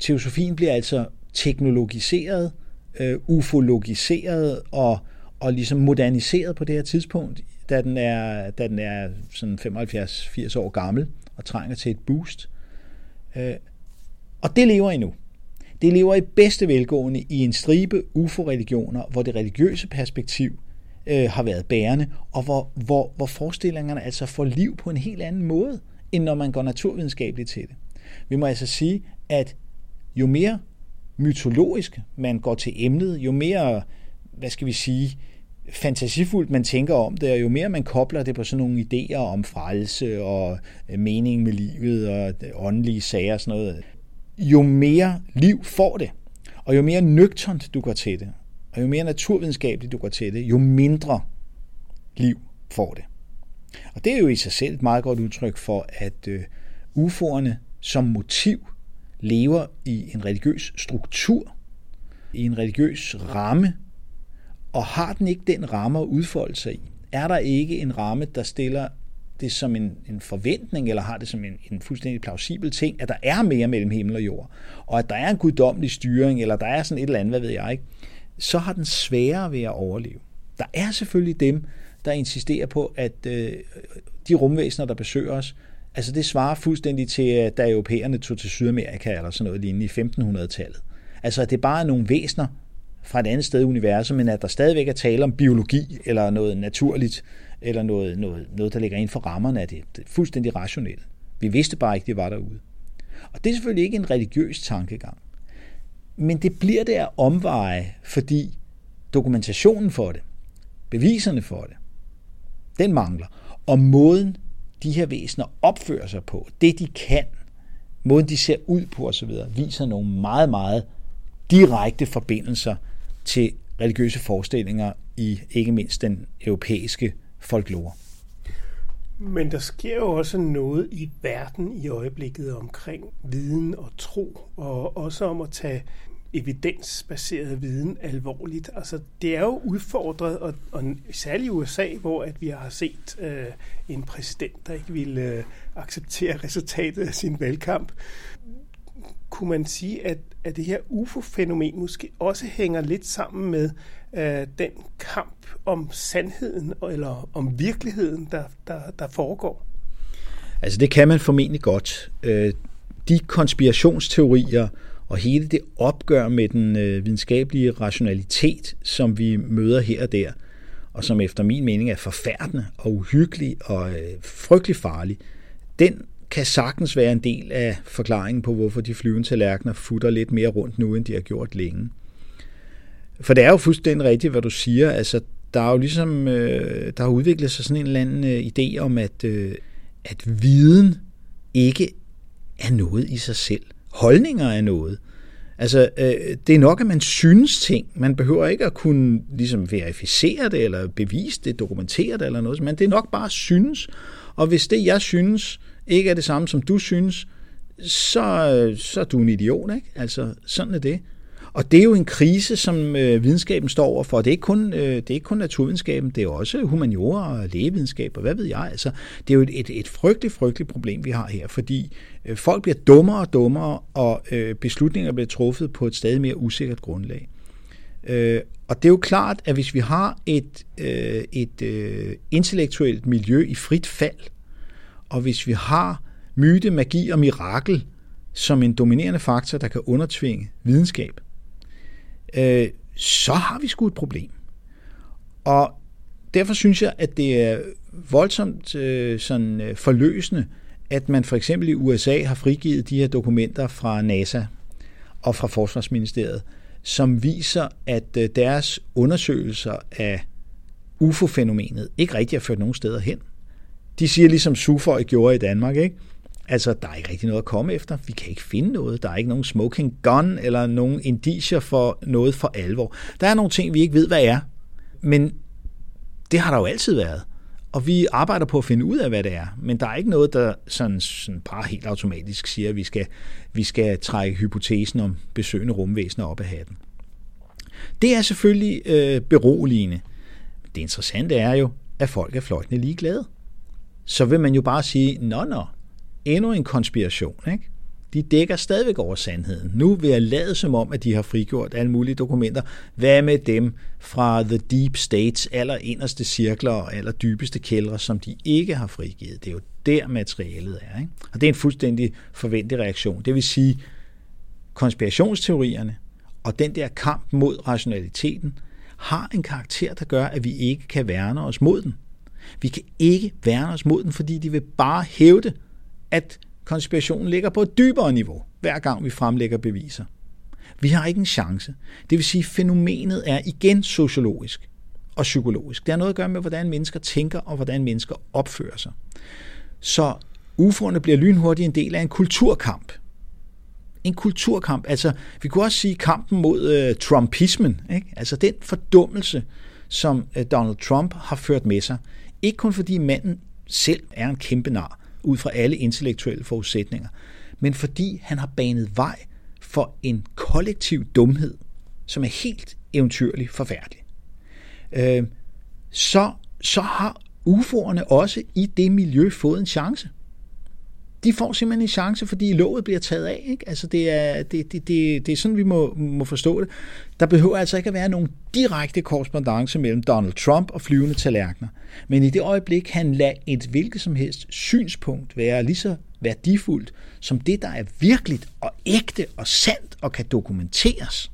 teosofien bliver altså teknologiseret, øh, ufologiseret og, og ligesom moderniseret på det her tidspunkt, da den er, da den er sådan 75-80 år gammel og trænger til et boost. Øh, og det lever endnu. Det lever i bedste velgående i en stribe ufo-religioner, hvor det religiøse perspektiv øh, har været bærende, og hvor, hvor, hvor forestillingerne altså får liv på en helt anden måde, end når man går naturvidenskabeligt til det. Vi må altså sige, at jo mere mytologisk man går til emnet, jo mere, hvad skal vi sige, fantasifuldt man tænker om det, og jo mere man kobler det på sådan nogle idéer om frelse og øh, mening med livet og øh, åndelige sager og sådan noget, jo mere liv får det. Og jo mere nøgternt du går til det, og jo mere naturvidenskabeligt du går til det, jo mindre liv får det. Og det er jo i sig selv et meget godt udtryk for, at øh, UFO'erne som motiv lever i en religiøs struktur, i en religiøs ramme, og har den ikke den ramme at udfolde sig i? Er der ikke en ramme, der stiller det som en, en forventning, eller har det som en, en fuldstændig plausibel ting, at der er mere mellem himmel og jord, og at der er en guddommelig styring, eller der er sådan et eller andet, hvad ved jeg ikke, så har den sværere ved at overleve. Der er selvfølgelig dem, der insisterer på, at øh, de rumvæsener, der besøger os, altså det svarer fuldstændig til, da europæerne tog til Sydamerika eller sådan noget lignende i 1500-tallet. Altså at det bare er nogle væsener fra et andet sted i universet, men at der stadigvæk er tale om biologi eller noget naturligt, eller noget, noget, noget der ligger inden for rammerne af det. det er fuldstændig rationelt. Vi vidste bare ikke, det var derude. Og det er selvfølgelig ikke en religiøs tankegang. Men det bliver det af omveje, fordi dokumentationen for det, beviserne for det, den mangler. Og måden, de her væsener opfører sig på, det de kan, måden de ser ud på osv., viser nogle meget, meget direkte forbindelser til religiøse forestillinger i ikke mindst den europæiske folklore. Men der sker jo også noget i verden i øjeblikket omkring viden og tro, og også om at tage evidensbaseret viden alvorligt. Altså, det er jo udfordret, og, og særligt i USA, hvor at vi har set øh, en præsident, der ikke ville øh, acceptere resultatet af sin valgkamp. Kunne man sige, at, at det her UFO-fænomen måske også hænger lidt sammen med øh, den kamp om sandheden, eller om virkeligheden, der, der, der foregår? Altså, det kan man formentlig godt. Øh, de konspirationsteorier, og hele det opgør med den øh, videnskabelige rationalitet, som vi møder her og der, og som efter min mening er forfærdende og uhyggelig og øh, frygtelig farlig, den kan sagtens være en del af forklaringen på, hvorfor de flyvende tallerkener futter lidt mere rundt nu, end de har gjort længe. For det er jo fuldstændig rigtigt, hvad du siger. Altså, der er jo ligesom, øh, der har udviklet sig sådan en eller anden øh, idé om, at, øh, at viden ikke er noget i sig selv. Holdninger af noget. Altså, øh, det er nok, at man synes ting. Man behøver ikke at kunne ligesom verificere det, eller bevise det, dokumentere det, eller noget. Men det er nok bare synes. Og hvis det, jeg synes, ikke er det samme, som du synes, så, så er du en idiot, ikke? Altså, sådan er det. Og det er jo en krise, som øh, videnskaben står overfor. Det er, ikke kun, øh, det er ikke kun naturvidenskaben, det er også humaniora og lægevidenskab, og hvad ved jeg. Altså, det er jo et, et, et frygteligt, frygteligt problem, vi har her, fordi øh, folk bliver dummere og dummere, og øh, beslutninger bliver truffet på et stadig mere usikkert grundlag. Øh, og det er jo klart, at hvis vi har et, øh, et øh, intellektuelt miljø i frit fald, og hvis vi har myte, magi og mirakel som en dominerende faktor, der kan undertvinge videnskab, øh, så har vi sgu et problem. Og derfor synes jeg, at det er voldsomt øh, sådan, øh, forløsende, at man for eksempel i USA har frigivet de her dokumenter fra NASA og fra Forsvarsministeriet, som viser, at øh, deres undersøgelser af UFO-fænomenet ikke rigtig har ført nogen steder hen. De siger ligesom Suføj gjorde i Danmark, ikke? Altså, der er ikke rigtig noget at komme efter. Vi kan ikke finde noget. Der er ikke nogen smoking gun eller nogen indicier for noget for alvor. Der er nogle ting, vi ikke ved, hvad er. Men det har der jo altid været. Og vi arbejder på at finde ud af, hvad det er. Men der er ikke noget, der sådan, sådan bare helt automatisk siger, at vi skal, vi skal trække hypotesen om besøgende rumvæsener op af hatten. Det er selvfølgelig øh, beroligende. Det interessante er jo, at folk er fløjtende ligeglade. Så vil man jo bare sige, nå nå, endnu en konspiration. Ikke? De dækker stadigvæk over sandheden. Nu vil jeg lade som om, at de har frigjort alle mulige dokumenter. Hvad med dem fra The Deep States aller inderste cirkler og aller dybeste kældre, som de ikke har frigivet? Det er jo der materialet er. Ikke? Og det er en fuldstændig forventelig reaktion. Det vil sige, konspirationsteorierne og den der kamp mod rationaliteten har en karakter, der gør, at vi ikke kan værne os mod den. Vi kan ikke værne os mod den, fordi de vil bare hævde, at konspirationen ligger på et dybere niveau, hver gang vi fremlægger beviser. Vi har ikke en chance. Det vil sige, at fænomenet er igen sociologisk og psykologisk. Det har noget at gøre med, hvordan mennesker tænker og hvordan mennesker opfører sig. Så UFO'erne bliver lynhurtigt en del af en kulturkamp. En kulturkamp. Altså, vi kunne også sige kampen mod øh, Trumpismen. Ikke? Altså den fordummelse, som øh, Donald Trump har ført med sig. Ikke kun fordi manden selv er en kæmpe nar, ud fra alle intellektuelle forudsætninger, men fordi han har banet vej for en kollektiv dumhed, som er helt eventyrlig forfærdelig. Øh, så, så har UFO'erne også i det miljø fået en chance de får simpelthen en chance, fordi låget bliver taget af. Ikke? Altså det, er, det, det, det, det er sådan, vi må, må forstå det. Der behøver altså ikke at være nogen direkte korrespondence mellem Donald Trump og flyvende tallerkener. Men i det øjeblik, han lader et hvilket som helst synspunkt være lige så værdifuldt som det, der er virkeligt og ægte og sandt og kan dokumenteres,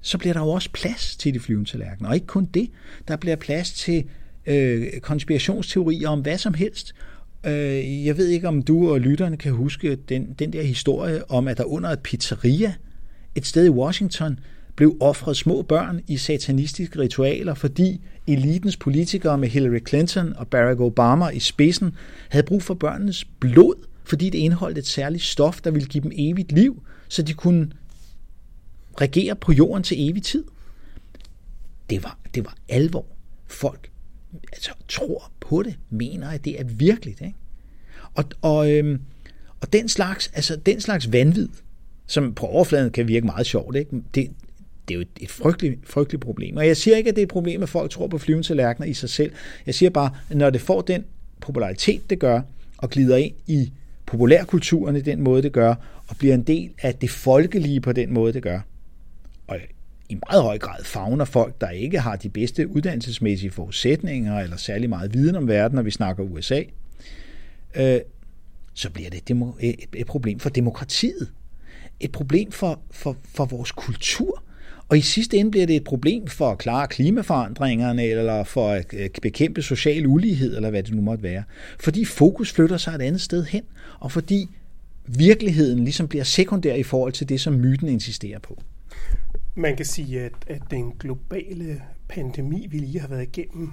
så bliver der jo også plads til de flyvende tallerkener. Og ikke kun det, der bliver plads til øh, konspirationsteorier om hvad som helst, Øh, jeg ved ikke, om du og lytterne kan huske den, den der historie om, at der under et pizzeria et sted i Washington blev offret små børn i satanistiske ritualer, fordi elitens politikere med Hillary Clinton og Barack Obama i spidsen havde brug for børnenes blod, fordi det indeholdt et særligt stof, der ville give dem evigt liv, så de kunne regere på jorden til evig tid. Det var, det var alvor. Folk altså, tror på det, mener, at det er virkeligt. Ikke? Og, og, øhm, og den, slags, altså, den slags vanvid, som på overfladen kan virke meget sjovt, ikke? Det, det er jo et, et frygteligt, frygteligt problem. Og jeg siger ikke, at det er et problem, at folk tror på flyvende i sig selv. Jeg siger bare, at når det får den popularitet, det gør, og glider ind i populærkulturen i den måde, det gør, og bliver en del af det folkelige på den måde, det gør, og i meget høj grad fagner folk, der ikke har de bedste uddannelsesmæssige forudsætninger eller særlig meget viden om verden, når vi snakker USA, øh, så bliver det et, et problem for demokratiet. Et problem for, for, for vores kultur. Og i sidste ende bliver det et problem for at klare klimaforandringerne, eller for at øh, bekæmpe social ulighed, eller hvad det nu måtte være. Fordi fokus flytter sig et andet sted hen, og fordi virkeligheden ligesom bliver sekundær i forhold til det, som myten insisterer på. Man kan sige, at, at den globale pandemi, vi lige har været igennem,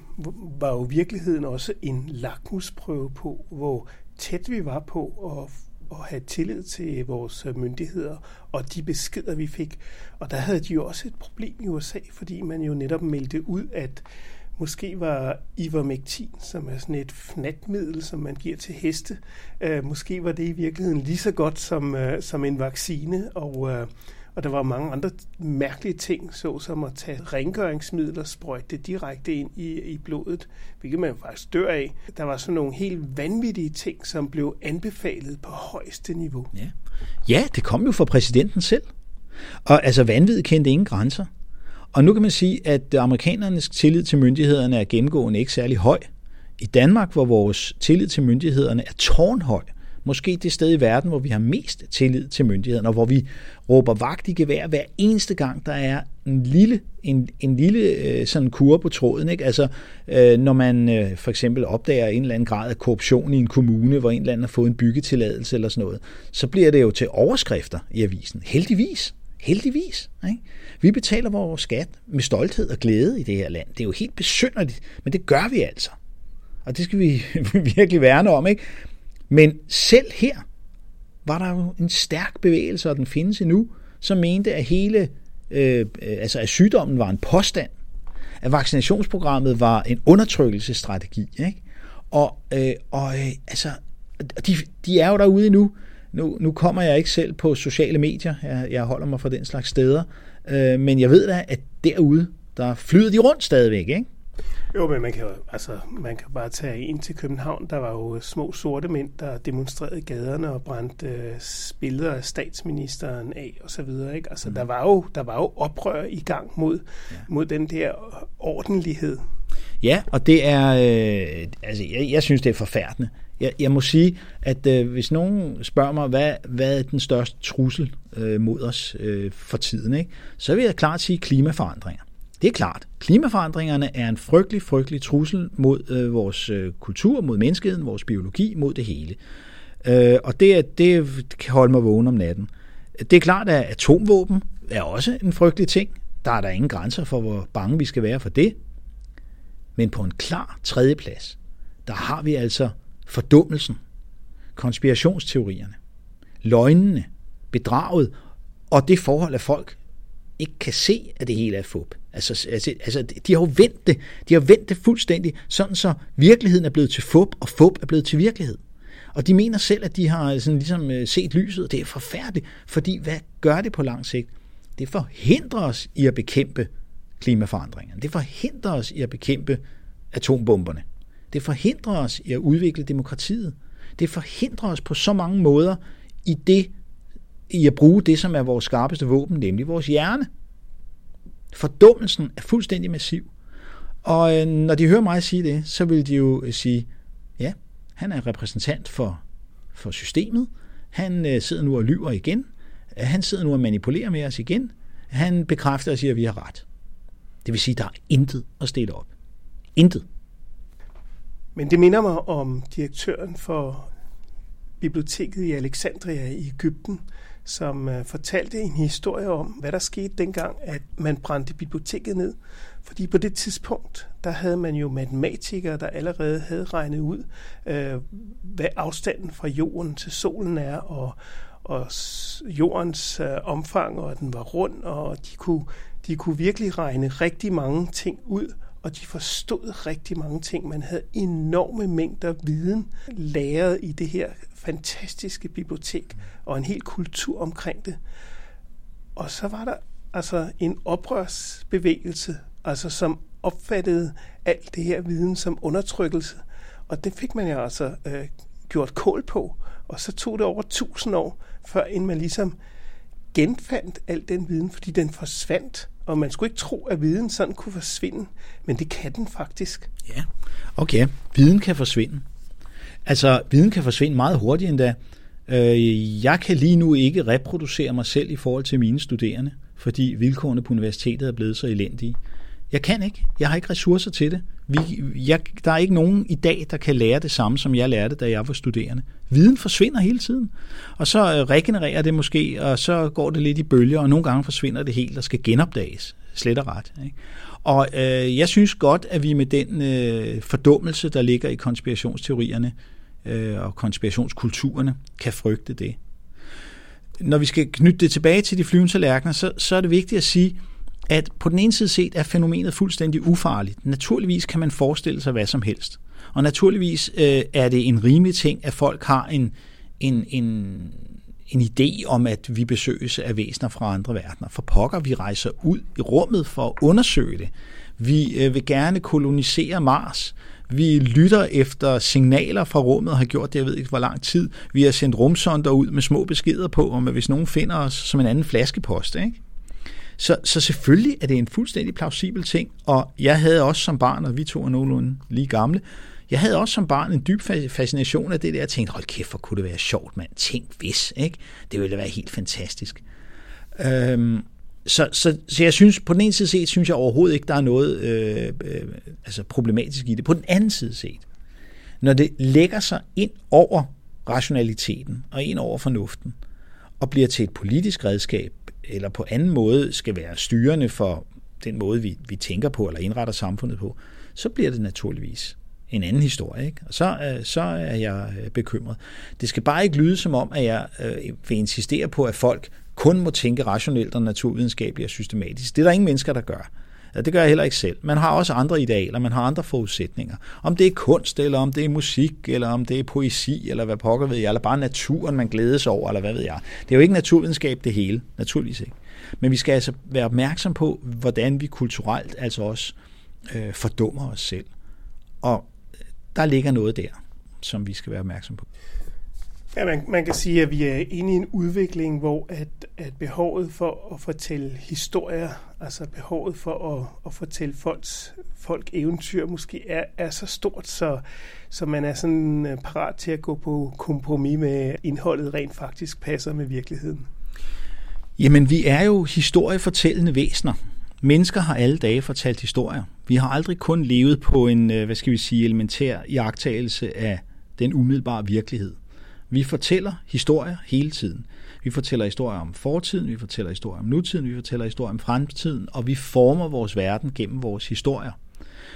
var jo i virkeligheden også en lakmusprøve på, hvor tæt vi var på at, at have tillid til vores myndigheder og de beskeder, vi fik. Og der havde de jo også et problem i USA, fordi man jo netop meldte ud, at Måske var ivermectin, som er sådan et fnatmiddel, som man giver til heste, øh, måske var det i virkeligheden lige så godt som, øh, som en vaccine, og, øh, og der var mange andre mærkelige ting, såsom at tage rengøringsmidler og sprøjte det direkte ind i, i blodet, hvilket man faktisk dør af. Der var sådan nogle helt vanvittige ting, som blev anbefalet på højeste niveau. Ja, ja det kom jo fra præsidenten selv. Og altså vanvid kendte ingen grænser. Og nu kan man sige, at amerikanernes tillid til myndighederne er gennemgående ikke særlig høj. I Danmark, hvor vores tillid til myndighederne er tårnhøj, måske det sted i verden, hvor vi har mest tillid til myndighederne, og hvor vi råber vagt i gevær hver eneste gang, der er en lille, en, en lille øh, sådan kur på tråden. Ikke? Altså, øh, når man øh, for eksempel opdager en eller anden grad af korruption i en kommune, hvor en eller anden har fået en byggetilladelse eller sådan noget, så bliver det jo til overskrifter i avisen. Heldigvis. Heldigvis. Ikke? Vi betaler vores skat med stolthed og glæde i det her land. Det er jo helt besynderligt, men det gør vi altså. Og det skal vi <laughs> virkelig værne om. Ikke? Men selv her var der jo en stærk bevægelse, og den findes endnu, som mente, at hele øh, altså at sygdommen var en påstand, at vaccinationsprogrammet var en undertrykkelsesstrategi. Ikke? Og, øh, og øh, altså, de, de er jo derude endnu. Nu, nu kommer jeg ikke selv på sociale medier, jeg, jeg holder mig fra den slags steder, øh, men jeg ved da, at derude, der flyder de rundt stadigvæk, ikke? Jo, men man kan, jo, altså, man kan bare tage ind til København. Der var jo små sorte mænd, der demonstrerede gaderne og brændte øh, billeder af statsministeren af og så videre. Ikke? Altså, mm. der, var jo, der var jo oprør i gang mod, ja. mod den der ordentlighed. Ja, og det er, øh, altså, jeg, jeg synes, det er forfærdende. Jeg, jeg må sige, at øh, hvis nogen spørger mig, hvad, hvad er den største trussel øh, mod os øh, for tiden, ikke? så vil jeg klart sige klimaforandringer. Det er klart. Klimaforandringerne er en frygtelig, frygtelig trussel mod øh, vores øh, kultur, mod menneskeheden, vores biologi, mod det hele. Øh, og det, det kan holde mig vågen om natten. Det er klart, at atomvåben er også en frygtelig ting. Der er der ingen grænser for, hvor bange vi skal være for det. Men på en klar tredjeplads, der har vi altså fordummelsen, konspirationsteorierne, løgnene, bedraget og det forhold, at folk ikke kan se, at det hele er fup. Altså, altså, altså, de har jo vendt det. De har vendt det fuldstændig, sådan så virkeligheden er blevet til fup, og fup er blevet til virkelighed. Og de mener selv, at de har øh, sådan ligesom øh, set lyset, og det er forfærdeligt, fordi hvad gør det på lang sigt? Det forhindrer os i at bekæmpe klimaforandringerne. Det forhindrer os i at bekæmpe atombomberne. Det forhindrer os i at udvikle demokratiet. Det forhindrer os på så mange måder i det, i at bruge det, som er vores skarpeste våben, nemlig vores hjerne. Fordummelsen er fuldstændig massiv. Og øh, når de hører mig sige det, så vil de jo øh, sige, ja, han er repræsentant for, for systemet. Han øh, sidder nu og lyver igen. Han sidder nu og manipulerer med os igen. Han bekræfter og siger, at vi har ret. Det vil sige, at der er intet at stille op. Intet. Men det minder mig om direktøren for biblioteket i Alexandria i Ægypten, som øh, fortalte en historie om, hvad der skete dengang, at man brændte biblioteket ned. Fordi på det tidspunkt, der havde man jo matematikere, der allerede havde regnet ud, øh, hvad afstanden fra jorden til solen er, og, og jordens øh, omfang, og at den var rund, og de kunne, de kunne virkelig regne rigtig mange ting ud og de forstod rigtig mange ting. Man havde enorme mængder viden læret i det her fantastiske bibliotek, og en hel kultur omkring det. Og så var der altså en oprørsbevægelse, altså som opfattede alt det her viden som undertrykkelse. Og det fik man jo altså øh, gjort kål på. Og så tog det over tusind år, før en man ligesom genfandt al den viden, fordi den forsvandt og man skulle ikke tro, at viden sådan kunne forsvinde, men det kan den faktisk. Ja, okay. Viden kan forsvinde. Altså, viden kan forsvinde meget hurtigt endda. Øh, jeg kan lige nu ikke reproducere mig selv i forhold til mine studerende, fordi vilkårene på universitetet er blevet så elendige. Jeg kan ikke. Jeg har ikke ressourcer til det. Vi, jeg, der er ikke nogen i dag, der kan lære det samme, som jeg lærte, da jeg var studerende. Viden forsvinder hele tiden. Og så øh, regenererer det måske, og så går det lidt i bølger, og nogle gange forsvinder det helt og skal genopdages. Slet og ret. Ikke? Og øh, jeg synes godt, at vi med den øh, fordummelse, der ligger i konspirationsteorierne øh, og konspirationskulturerne, kan frygte det. Når vi skal knytte det tilbage til de flyvende tallerkener, så, så er det vigtigt at sige, at at på den ene side set er fænomenet fuldstændig ufarligt. Naturligvis kan man forestille sig hvad som helst. Og naturligvis øh, er det en rimelig ting, at folk har en, en, en, en idé om, at vi besøges af væsener fra andre verdener. For pokker, vi rejser ud i rummet for at undersøge det. Vi øh, vil gerne kolonisere Mars. Vi lytter efter signaler fra rummet og har gjort det, jeg ved ikke hvor lang tid. Vi har sendt rumsonder ud med små beskeder på, om at hvis nogen finder os som en anden flaskepost. Ikke? Så, så selvfølgelig er det en fuldstændig plausibel ting, og jeg havde også som barn, og vi to er nogenlunde lige gamle, jeg havde også som barn en dyb fascination af det der. Jeg tænkte, hold kæft, hvor kunne det være sjovt, mand. Tænk hvis, ikke? Det ville være helt fantastisk. Øhm, så, så, så jeg synes, på den ene side set, synes jeg overhovedet ikke, der er noget øh, øh, altså problematisk i det. På den anden side set, når det lægger sig ind over rationaliteten og ind over fornuften, og bliver til et politisk redskab, eller på anden måde skal være styrende for den måde, vi, vi tænker på eller indretter samfundet på, så bliver det naturligvis en anden historie. Ikke? Og så, øh, så er jeg øh, bekymret. Det skal bare ikke lyde som om, at jeg øh, vil insistere på, at folk kun må tænke rationelt og naturvidenskabeligt og systematisk. Det er der ingen mennesker, der gør. Det gør jeg heller ikke selv. Man har også andre idealer, man har andre forudsætninger. Om det er kunst, eller om det er musik, eller om det er poesi, eller hvad pokker ved jeg, eller bare naturen, man glædes over, eller hvad ved jeg. Det er jo ikke naturvidenskab det hele, naturligvis ikke. Men vi skal altså være opmærksom på, hvordan vi kulturelt altså også øh, fordummer os selv. Og øh, der ligger noget der, som vi skal være opmærksom på. Ja, man, man kan sige, at vi er inde i en udvikling, hvor at, at behovet for at fortælle historier, altså behovet for at, at fortælle folks, folk eventyr, måske er, er så stort, så, så man er sådan øh, parat til at gå på kompromis med indholdet rent faktisk passer med virkeligheden. Jamen, vi er jo historiefortællende væsener. Mennesker har alle dage fortalt historier. Vi har aldrig kun levet på en, øh, hvad skal vi sige, elementær iagtagelse af den umiddelbare virkelighed. Vi fortæller historier hele tiden. Vi fortæller historier om fortiden, vi fortæller historier om nutiden, vi fortæller historier om fremtiden, og vi former vores verden gennem vores historier.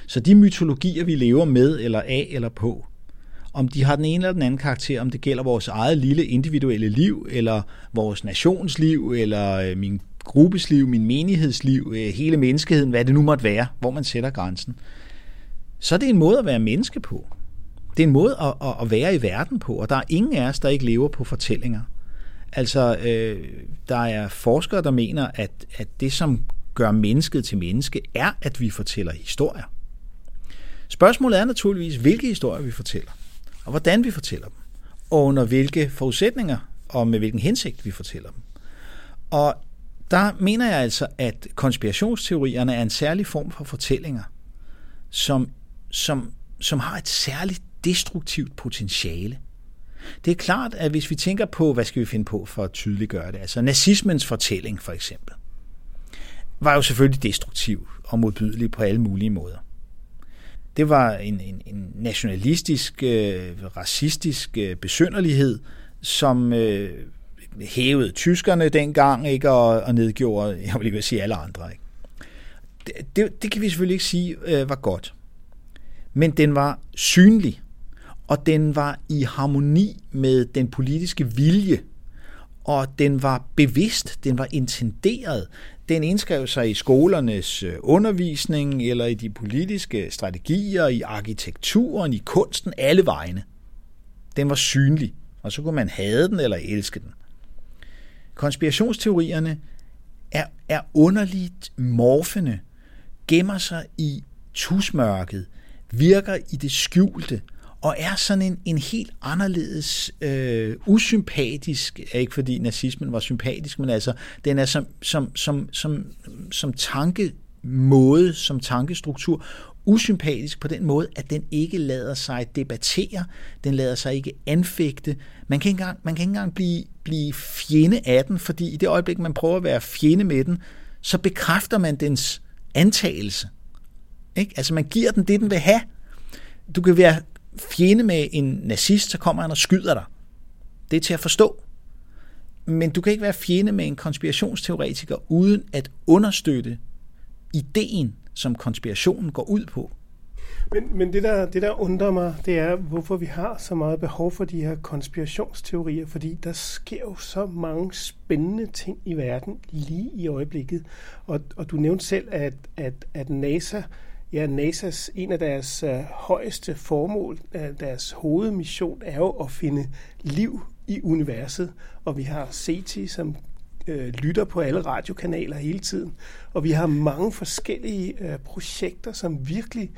Så de mytologier, vi lever med eller af eller på, om de har den ene eller den anden karakter, om det gælder vores eget lille individuelle liv, eller vores nationsliv, eller øh, min min gruppesliv, min menighedsliv, øh, hele menneskeheden, hvad det nu måtte være, hvor man sætter grænsen, så er det en måde at være menneske på. Det er en måde at, at være i verden på, og der er ingen af os, der ikke lever på fortællinger. Altså, øh, der er forskere, der mener, at, at det, som gør mennesket til menneske, er, at vi fortæller historier. Spørgsmålet er naturligvis, hvilke historier vi fortæller, og hvordan vi fortæller dem, og under hvilke forudsætninger og med hvilken hensigt vi fortæller dem. Og der mener jeg altså, at konspirationsteorierne er en særlig form for fortællinger, som, som, som har et særligt destruktivt potentiale. Det er klart, at hvis vi tænker på, hvad skal vi finde på for at tydeliggøre det, altså nazismens fortælling for eksempel, var jo selvfølgelig destruktiv og modbydelig på alle mulige måder. Det var en, en, en nationalistisk, øh, racistisk øh, besynderlighed, som øh, hævede tyskerne dengang ikke, og, og nedgjorde, jeg vil ikke sige alle andre. Ikke? Det, det, det kan vi selvfølgelig ikke sige øh, var godt. Men den var synlig og den var i harmoni med den politiske vilje, og den var bevidst, den var intenderet. Den indskrev sig i skolernes øh, undervisning, eller i de politiske strategier, i arkitekturen, i kunsten, alle vegne. Den var synlig, og så kunne man have den eller elske den. Konspirationsteorierne er, er underligt morfende, gemmer sig i tusmørket, virker i det skjulte, og er sådan en, en helt anderledes øh, usympatisk, ikke fordi nazismen var sympatisk, men altså den er som, som, som, som, som tankemåde, som tankestruktur, usympatisk på den måde, at den ikke lader sig debattere, den lader sig ikke anfægte. Man kan ikke engang, man kan ikke engang blive, blive fjende af den, fordi i det øjeblik, man prøver at være fjende med den, så bekræfter man dens antagelse. Ikke? Altså man giver den det, den vil have. Du kan være fjende med en nazist, så kommer han og skyder dig. Det er til at forstå. Men du kan ikke være fjende med en konspirationsteoretiker uden at understøtte ideen, som konspirationen går ud på. Men, men det, der, det, der undrer mig, det er, hvorfor vi har så meget behov for de her konspirationsteorier, fordi der sker jo så mange spændende ting i verden lige i øjeblikket. Og, og du nævnte selv, at, at, at NASA, ja, NASA's en af deres øh, højeste formål, øh, deres hovedmission, er jo at finde liv i universet. Og vi har SETI, som øh, lytter på alle radiokanaler hele tiden. Og vi har mange forskellige øh, projekter, som virkelig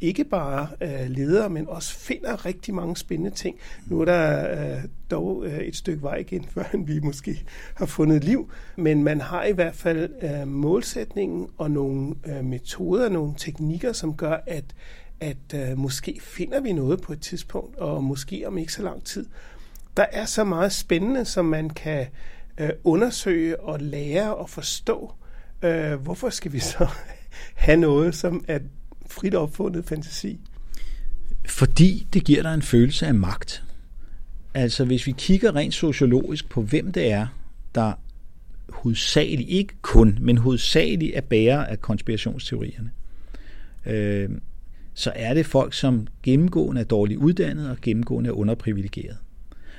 ikke bare øh, leder, men også finder rigtig mange spændende ting. Nu er der øh, dog øh, et stykke vej igen, <laughs> før vi måske har fundet liv, men man har i hvert fald øh, målsætningen og nogle øh, metoder, nogle teknikker, som gør, at, at øh, måske finder vi noget på et tidspunkt, og måske om ikke så lang tid. Der er så meget spændende, som man kan øh, undersøge og lære og forstå. Øh, hvorfor skal vi så <laughs> have noget, som er frit opfundet fantasi? Fordi det giver dig en følelse af magt. Altså hvis vi kigger rent sociologisk på, hvem det er, der hovedsageligt, ikke kun, men hovedsageligt er bærer af konspirationsteorierne, øh, så er det folk, som gennemgående er dårligt uddannet og gennemgående er underprivilegeret.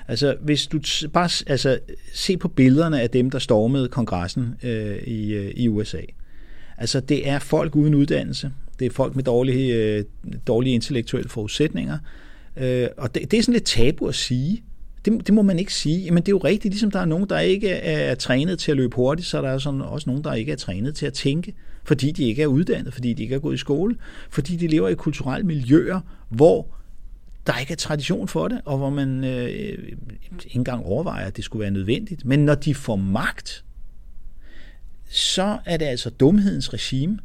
Altså, hvis du bare altså, se på billederne af dem, der stormede kongressen øh, i, øh, i USA. Altså, det er folk uden uddannelse, det er folk med dårlige, øh, dårlige intellektuelle forudsætninger. Øh, og det, det er sådan lidt tabu at sige. Det, det må man ikke sige. Men det er jo rigtigt, ligesom der er nogen, der ikke er, er trænet til at løbe hurtigt, så er der sådan også nogen, der ikke er trænet til at tænke, fordi de ikke er uddannet, fordi de ikke er gået i skole, fordi de lever i kulturelle miljøer, hvor der ikke er tradition for det, og hvor man øh, ikke engang overvejer, at det skulle være nødvendigt. Men når de får magt, så er det altså dumhedens regime,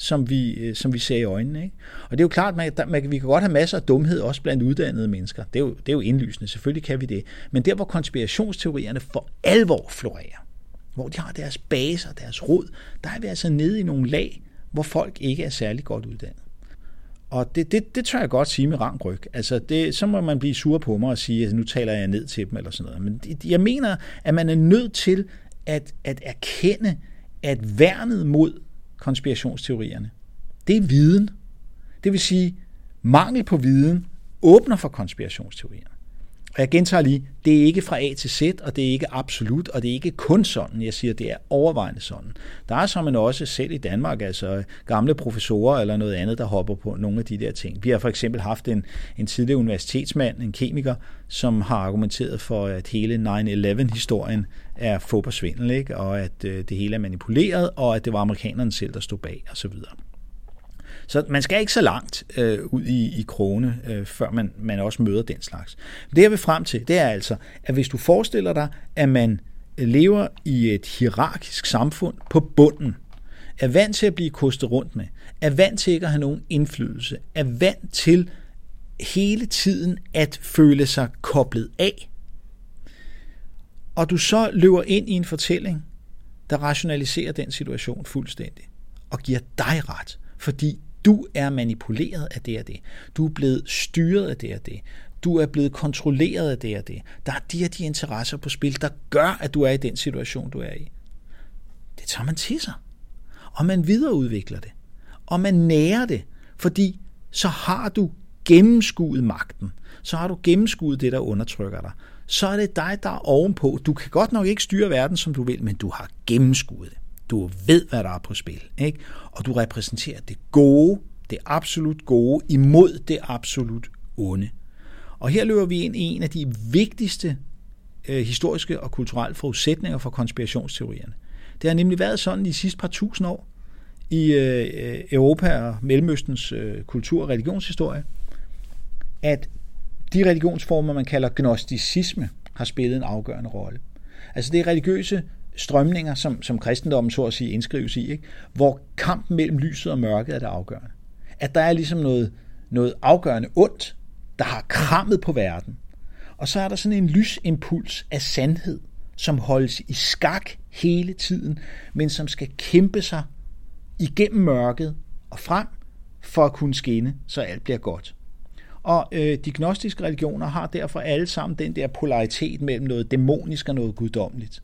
som vi, øh, som vi ser i øjnene. Ikke? Og det er jo klart, man, man, vi kan godt have masser af dumhed også blandt uddannede mennesker. Det er, jo, det er jo indlysende, selvfølgelig kan vi det. Men der, hvor konspirationsteorierne for alvor florerer, hvor de har deres baser, deres rod, der er vi altså nede i nogle lag, hvor folk ikke er særlig godt uddannet. Og det, det, det tør jeg godt sige med rang ryg. Altså det, så må man blive sur på mig og sige, at nu taler jeg ned til dem eller sådan noget. Men jeg mener, at man er nødt til at, at erkende, at værnet mod konspirationsteorierne. Det er viden. Det vil sige, mangel på viden åbner for konspirationsteorierne. Og jeg gentager lige, det er ikke fra A til Z, og det er ikke absolut, og det er ikke kun sådan. Jeg siger, det er overvejende sådan. Der er som man også selv i Danmark, altså gamle professorer eller noget andet, der hopper på nogle af de der ting. Vi har for eksempel haft en, en tidligere universitetsmand, en kemiker, som har argumenteret for, at hele 9-11-historien er få og svindel, ikke? og at øh, det hele er manipuleret, og at det var amerikanerne selv, der stod bag, osv. Så man skal ikke så langt øh, ud i, i krone, øh, før man, man også møder den slags. Det jeg vil frem til, det er altså, at hvis du forestiller dig, at man lever i et hierarkisk samfund på bunden, er vant til at blive kostet rundt med, er vant til ikke at have nogen indflydelse, er vant til hele tiden at føle sig koblet af, og du så løber ind i en fortælling, der rationaliserer den situation fuldstændig, og giver dig ret, fordi du er manipuleret af det og det. Du er blevet styret af det og det. Du er blevet kontrolleret af det og det. Der er de og de interesser på spil, der gør, at du er i den situation, du er i. Det tager man til sig. Og man videreudvikler det. Og man nærer det, fordi så har du gennemskuet magten. Så har du gennemskuet det, der undertrykker dig. Så er det dig, der er ovenpå. Du kan godt nok ikke styre verden, som du vil, men du har gennemskuet det. Du ved, hvad der er på spil. Ikke? Og du repræsenterer det gode, det absolut gode, imod det absolut onde. Og her løber vi ind i en af de vigtigste øh, historiske og kulturelle forudsætninger for konspirationsteorierne. Det har nemlig været sådan de sidste par tusind år i øh, Europa og Mellemøstens øh, kultur- og religionshistorie, at de religionsformer, man kalder gnosticisme, har spillet en afgørende rolle. Altså det er religiøse strømninger, som, som kristendommen så at sige indskrives i, ikke? hvor kampen mellem lyset og mørket er det afgørende. At der er ligesom noget, noget afgørende ondt, der har krammet på verden. Og så er der sådan en lysimpuls af sandhed, som holdes i skak hele tiden, men som skal kæmpe sig igennem mørket og frem for at kunne skinne, så alt bliver godt. Og øh, de gnostiske religioner har derfor alle sammen den der polaritet mellem noget dæmonisk og noget guddommeligt.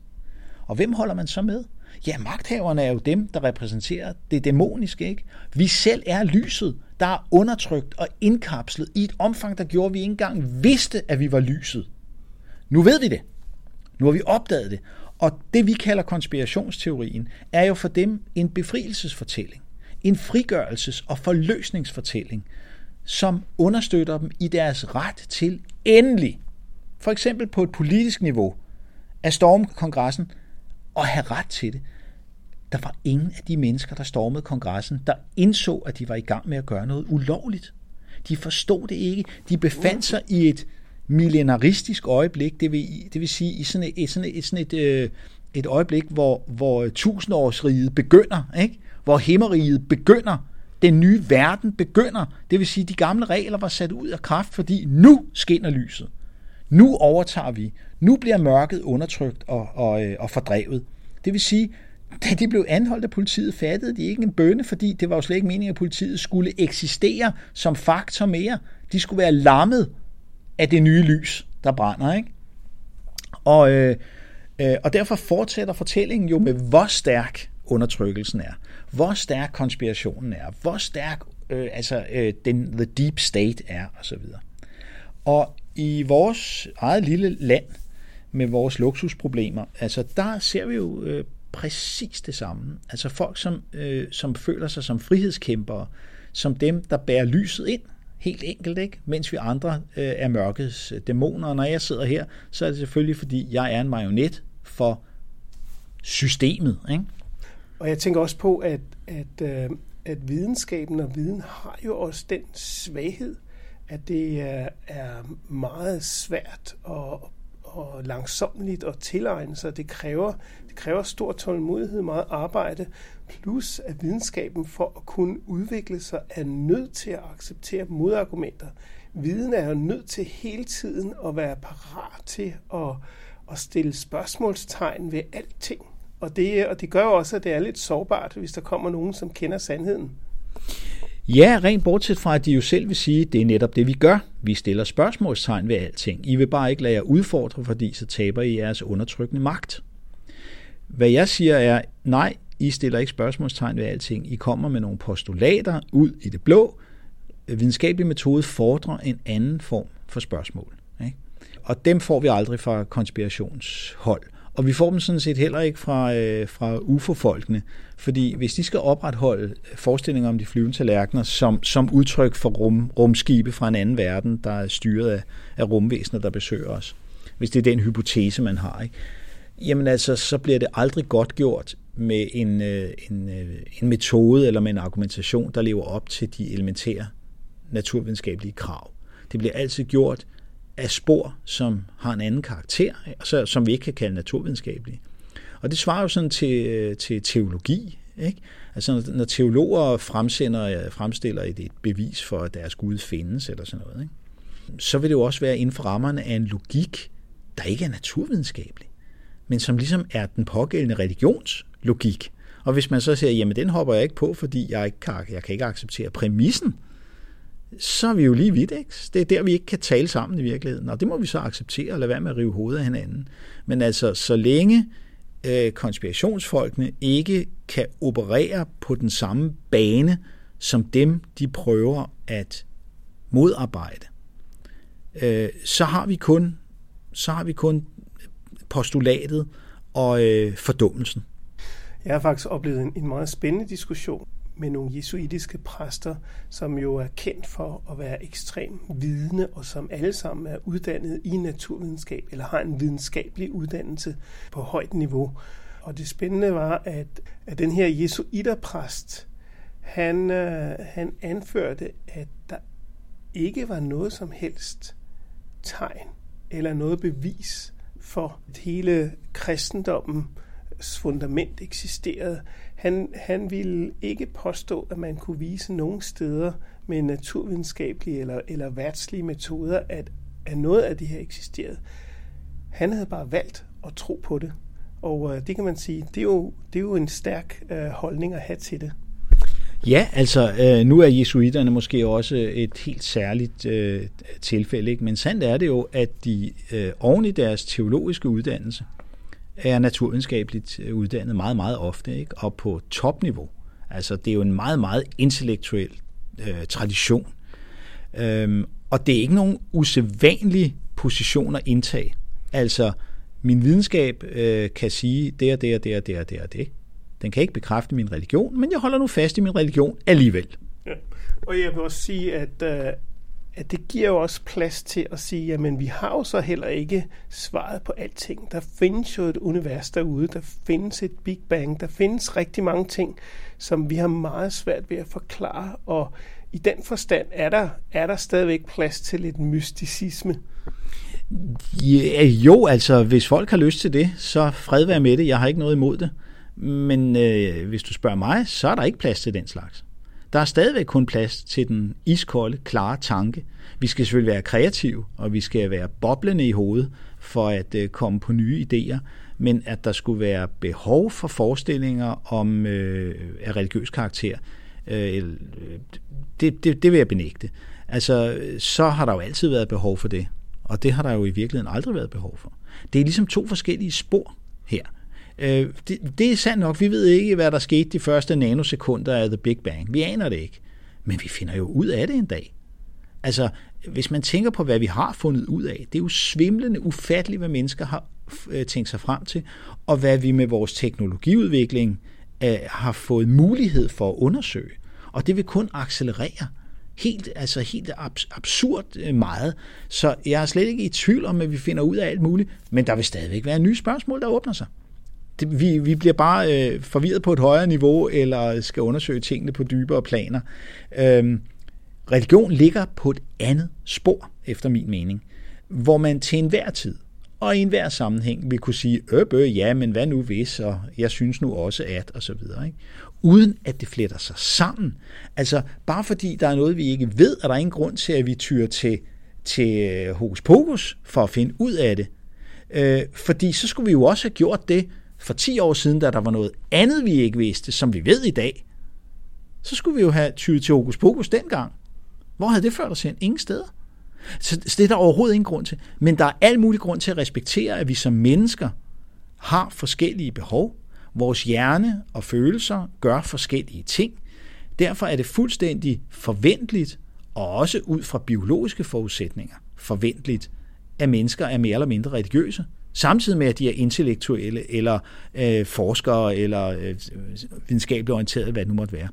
Og hvem holder man så med? Ja, magthaverne er jo dem, der repræsenterer det dæmoniske, ikke? Vi selv er lyset, der er undertrykt og indkapslet i et omfang, der gjorde, at vi ikke engang vidste, at vi var lyset. Nu ved vi det. Nu har vi opdaget det. Og det, vi kalder konspirationsteorien, er jo for dem en befrielsesfortælling. En frigørelses- og forløsningsfortælling, som understøtter dem i deres ret til endelig, for eksempel på et politisk niveau, at storme kongressen og have ret til det. Der var ingen af de mennesker, der stormede kongressen, der indså, at de var i gang med at gøre noget ulovligt. De forstod det ikke. De befandt sig i et millenaristisk øjeblik, det vil, det vil sige i sådan et, sådan et, sådan et, øh, et øjeblik, hvor, hvor tusindårsriget begynder, ikke? hvor himmeriget begynder, den nye verden begynder. Det vil sige, at de gamle regler var sat ud af kraft, fordi nu skinner lyset. Nu overtager vi. Nu bliver mørket undertrykt og, og, øh, og fordrevet. Det vil sige, <laughs> da de blev anholdt af politiet, fattede de ikke en bønne, fordi det var jo slet ikke meningen, at politiet skulle eksistere som faktor mere. De skulle være lammet af det nye lys, der brænder. Ikke? Og, øh, øh, og derfor fortsætter fortællingen jo med, hvor stærk undertrykkelsen er, hvor stærk konspirationen er, hvor stærk øh, altså, øh, den the deep state er, osv. Og i vores eget lille land, med vores luksusproblemer, altså der ser vi jo øh, præcis det samme. Altså folk, som, øh, som føler sig som frihedskæmpere, som dem, der bærer lyset ind, helt enkelt, ikke? mens vi andre øh, er mørkets øh, dæmoner. Og når jeg sidder her, så er det selvfølgelig, fordi jeg er en marionet for systemet. Ikke? Og jeg tænker også på, at, at, øh, at videnskaben og viden har jo også den svaghed, at det er, er meget svært og, og langsomligt at tilegne sig. Det kræver, det kræver stor tålmodighed, meget arbejde, plus at videnskaben for at kunne udvikle sig er nødt til at acceptere modargumenter. Viden er jo nødt til hele tiden at være parat til at, at stille spørgsmålstegn ved alting. Og det, og det gør jo også, at det er lidt sårbart, hvis der kommer nogen, som kender sandheden. Ja, rent bortset fra, at de jo selv vil sige, at det er netop det, vi gør. Vi stiller spørgsmålstegn ved alting. I vil bare ikke lade jer udfordre, fordi så taber I jeres undertrykkende magt. Hvad jeg siger er, nej, I stiller ikke spørgsmålstegn ved alting. I kommer med nogle postulater ud i det blå. Videnskabelig metode fordrer en anden form for spørgsmål. Ikke? Og dem får vi aldrig fra konspirationshold. Og vi får dem sådan set heller ikke fra, øh, fra UFO-folkene, fordi hvis de skal opretholde forestillinger om de flyvende tallerkener som, som udtryk for rum, rumskibe fra en anden verden, der er styret af, af rumvæsener, der besøger os, hvis det er den hypotese, man har, ikke? jamen altså, så bliver det aldrig godt gjort med en, øh, en, øh, en metode eller med en argumentation, der lever op til de elementære naturvidenskabelige krav. Det bliver altid gjort af spor, som har en anden karakter, altså, som vi ikke kan kalde naturvidenskabelige. Og det svarer jo sådan til, øh, til teologi. Ikke? Altså når teologer fremsender, øh, fremstiller et, et bevis for, at deres Gud findes, eller sådan noget, ikke? så vil det jo også være inden for rammerne af en logik, der ikke er naturvidenskabelig, men som ligesom er den pågældende religionslogik. Og hvis man så siger, jamen den hopper jeg ikke på, fordi jeg, ikke kan, jeg kan ikke acceptere præmissen, så er vi jo lige vidt. Ikke? Det er der, vi ikke kan tale sammen i virkeligheden. Og det må vi så acceptere og lade være med at rive hovedet af hinanden. Men altså, så længe øh, konspirationsfolkene ikke kan operere på den samme bane, som dem, de prøver at modarbejde, øh, så har vi kun så har vi kun postulatet og øh, fordummelsen. Jeg har faktisk oplevet en, en meget spændende diskussion med nogle jesuitiske præster, som jo er kendt for at være ekstrem vidne, og som alle sammen er uddannet i naturvidenskab, eller har en videnskabelig uddannelse på højt niveau. Og det spændende var, at, at den her jesuiterpræst, han, øh, han anførte, at der ikke var noget som helst tegn eller noget bevis for, at hele kristendommen fundament eksisterede. Han, han ville ikke påstå, at man kunne vise nogen steder med naturvidenskabelige eller, eller værtslige metoder, at, at noget af det her eksisterede. Han havde bare valgt at tro på det. Og øh, det kan man sige, det er jo, det er jo en stærk øh, holdning at have til det. Ja, altså øh, nu er jesuiterne måske også et helt særligt øh, tilfælde, ikke? men sandt er det jo, at de øh, oven i deres teologiske uddannelse er naturvidenskabeligt øh, uddannet meget, meget ofte, ikke? og på topniveau. Altså det er jo en meget, meget intellektuel øh, tradition. Øhm, og det er ikke nogen usædvanlig position at indtage. Altså, min videnskab øh, kan sige det og det og det og det og det og det. Den kan ikke bekræfte min religion, men jeg holder nu fast i min religion alligevel. Ja. Og jeg vil også sige, at, øh, at det giver jo også plads til at sige, jamen vi har jo så heller ikke svaret på alting. Der findes jo et univers derude, der findes et Big Bang, der findes rigtig mange ting, som vi har meget svært ved at forklare, og i den forstand er der, er der stadigvæk plads til lidt mysticisme. Ja, jo, altså hvis folk har lyst til det, så fred være med det. Jeg har ikke noget imod det. Men øh, hvis du spørger mig, så er der ikke plads til den slags. Der er stadigvæk kun plads til den iskolde, klare tanke. Vi skal selvfølgelig være kreative, og vi skal være boblende i hovedet for at øh, komme på nye idéer, men at der skulle være behov for forestillinger om øh, af religiøs karakter, øh, øh, det, det, det vil jeg benægte. Altså, så har der jo altid været behov for det, og det har der jo i virkeligheden aldrig været behov for. Det er ligesom to forskellige spor her. Øh, det, det er sandt nok. Vi ved ikke, hvad der skete de første nanosekunder af The Big Bang. Vi aner det ikke. Men vi finder jo ud af det en dag. Altså, hvis man tænker på, hvad vi har fundet ud af, det er jo svimlende ufatteligt, hvad mennesker har øh, tænkt sig frem til, og hvad vi med vores teknologiudvikling øh, har fået mulighed for at undersøge. Og det vil kun accelerere helt, altså helt absurd øh, meget. Så jeg er slet ikke i tvivl om, at vi finder ud af alt muligt, men der vil stadigvæk være nye spørgsmål, der åbner sig det, vi, vi bliver bare øh, forvirret på et højere niveau, eller skal undersøge tingene på dybere planer. Øhm, religion ligger på et andet spor, efter min mening, hvor man til enhver tid og i enhver sammenhæng vil kunne sige, øh, øh, ja, men hvad nu hvis, og jeg synes nu også at, og så videre. Ikke? Uden at det fletter sig sammen. Altså, bare fordi der er noget, vi ikke ved, er der ingen grund til, at vi tyrer til, til øh, hokus pokus for at finde ud af det. Øh, fordi så skulle vi jo også have gjort det, for 10 år siden, da der var noget andet, vi ikke vidste, som vi ved i dag, så skulle vi jo have tydet til Hokus Pokus dengang. Hvor havde det ført os hen? Ingen steder. Så, så det er der overhovedet ingen grund til. Men der er al mulig grund til at respektere, at vi som mennesker har forskellige behov. Vores hjerne og følelser gør forskellige ting. Derfor er det fuldstændig forventeligt, og også ud fra biologiske forudsætninger, forventeligt, at mennesker er mere eller mindre religiøse samtidig med, at de er intellektuelle, eller øh, forskere, eller øh, videnskabeligt orienterede, hvad det nu måtte være.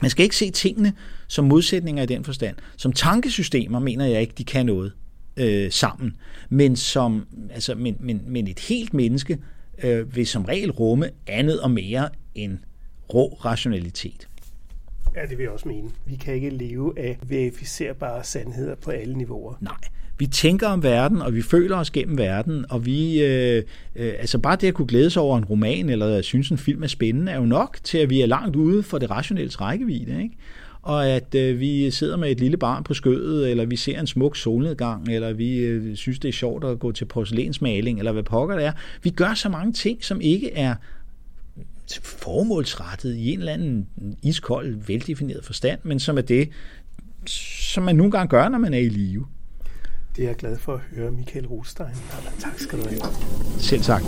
Man skal ikke se tingene som modsætninger i den forstand. Som tankesystemer mener jeg ikke, de kan noget øh, sammen. Men, som, altså, men, men, men et helt menneske øh, vil som regel rumme andet og mere end rå rationalitet. Ja, det vil jeg også mene. Vi kan ikke leve af verificerbare sandheder på alle niveauer. Nej vi tænker om verden, og vi føler os gennem verden, og vi, øh, øh, altså bare det at kunne glæde sig over en roman, eller at synes en film er spændende, er jo nok til, at vi er langt ude for det rationelle rækkevidde, ikke? og at øh, vi sidder med et lille barn på skødet, eller vi ser en smuk solnedgang, eller vi øh, synes, det er sjovt at gå til porcelænsmaling, eller hvad pokker det er. Vi gør så mange ting, som ikke er formålsrettet i en eller anden iskold, veldefineret forstand, men som er det, som man nogle gange gør, når man er i live. Det er jeg glad for at høre, Michael Rostein. Tak skal du have. Selv tak.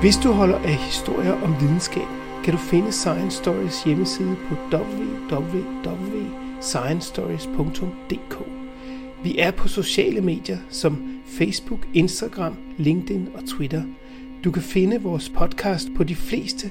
Hvis du holder af historier om videnskab, kan du finde Science Stories hjemmeside på www.sciencestories.dk. Vi er på sociale medier som Facebook, Instagram, LinkedIn og Twitter. Du kan finde vores podcast på de fleste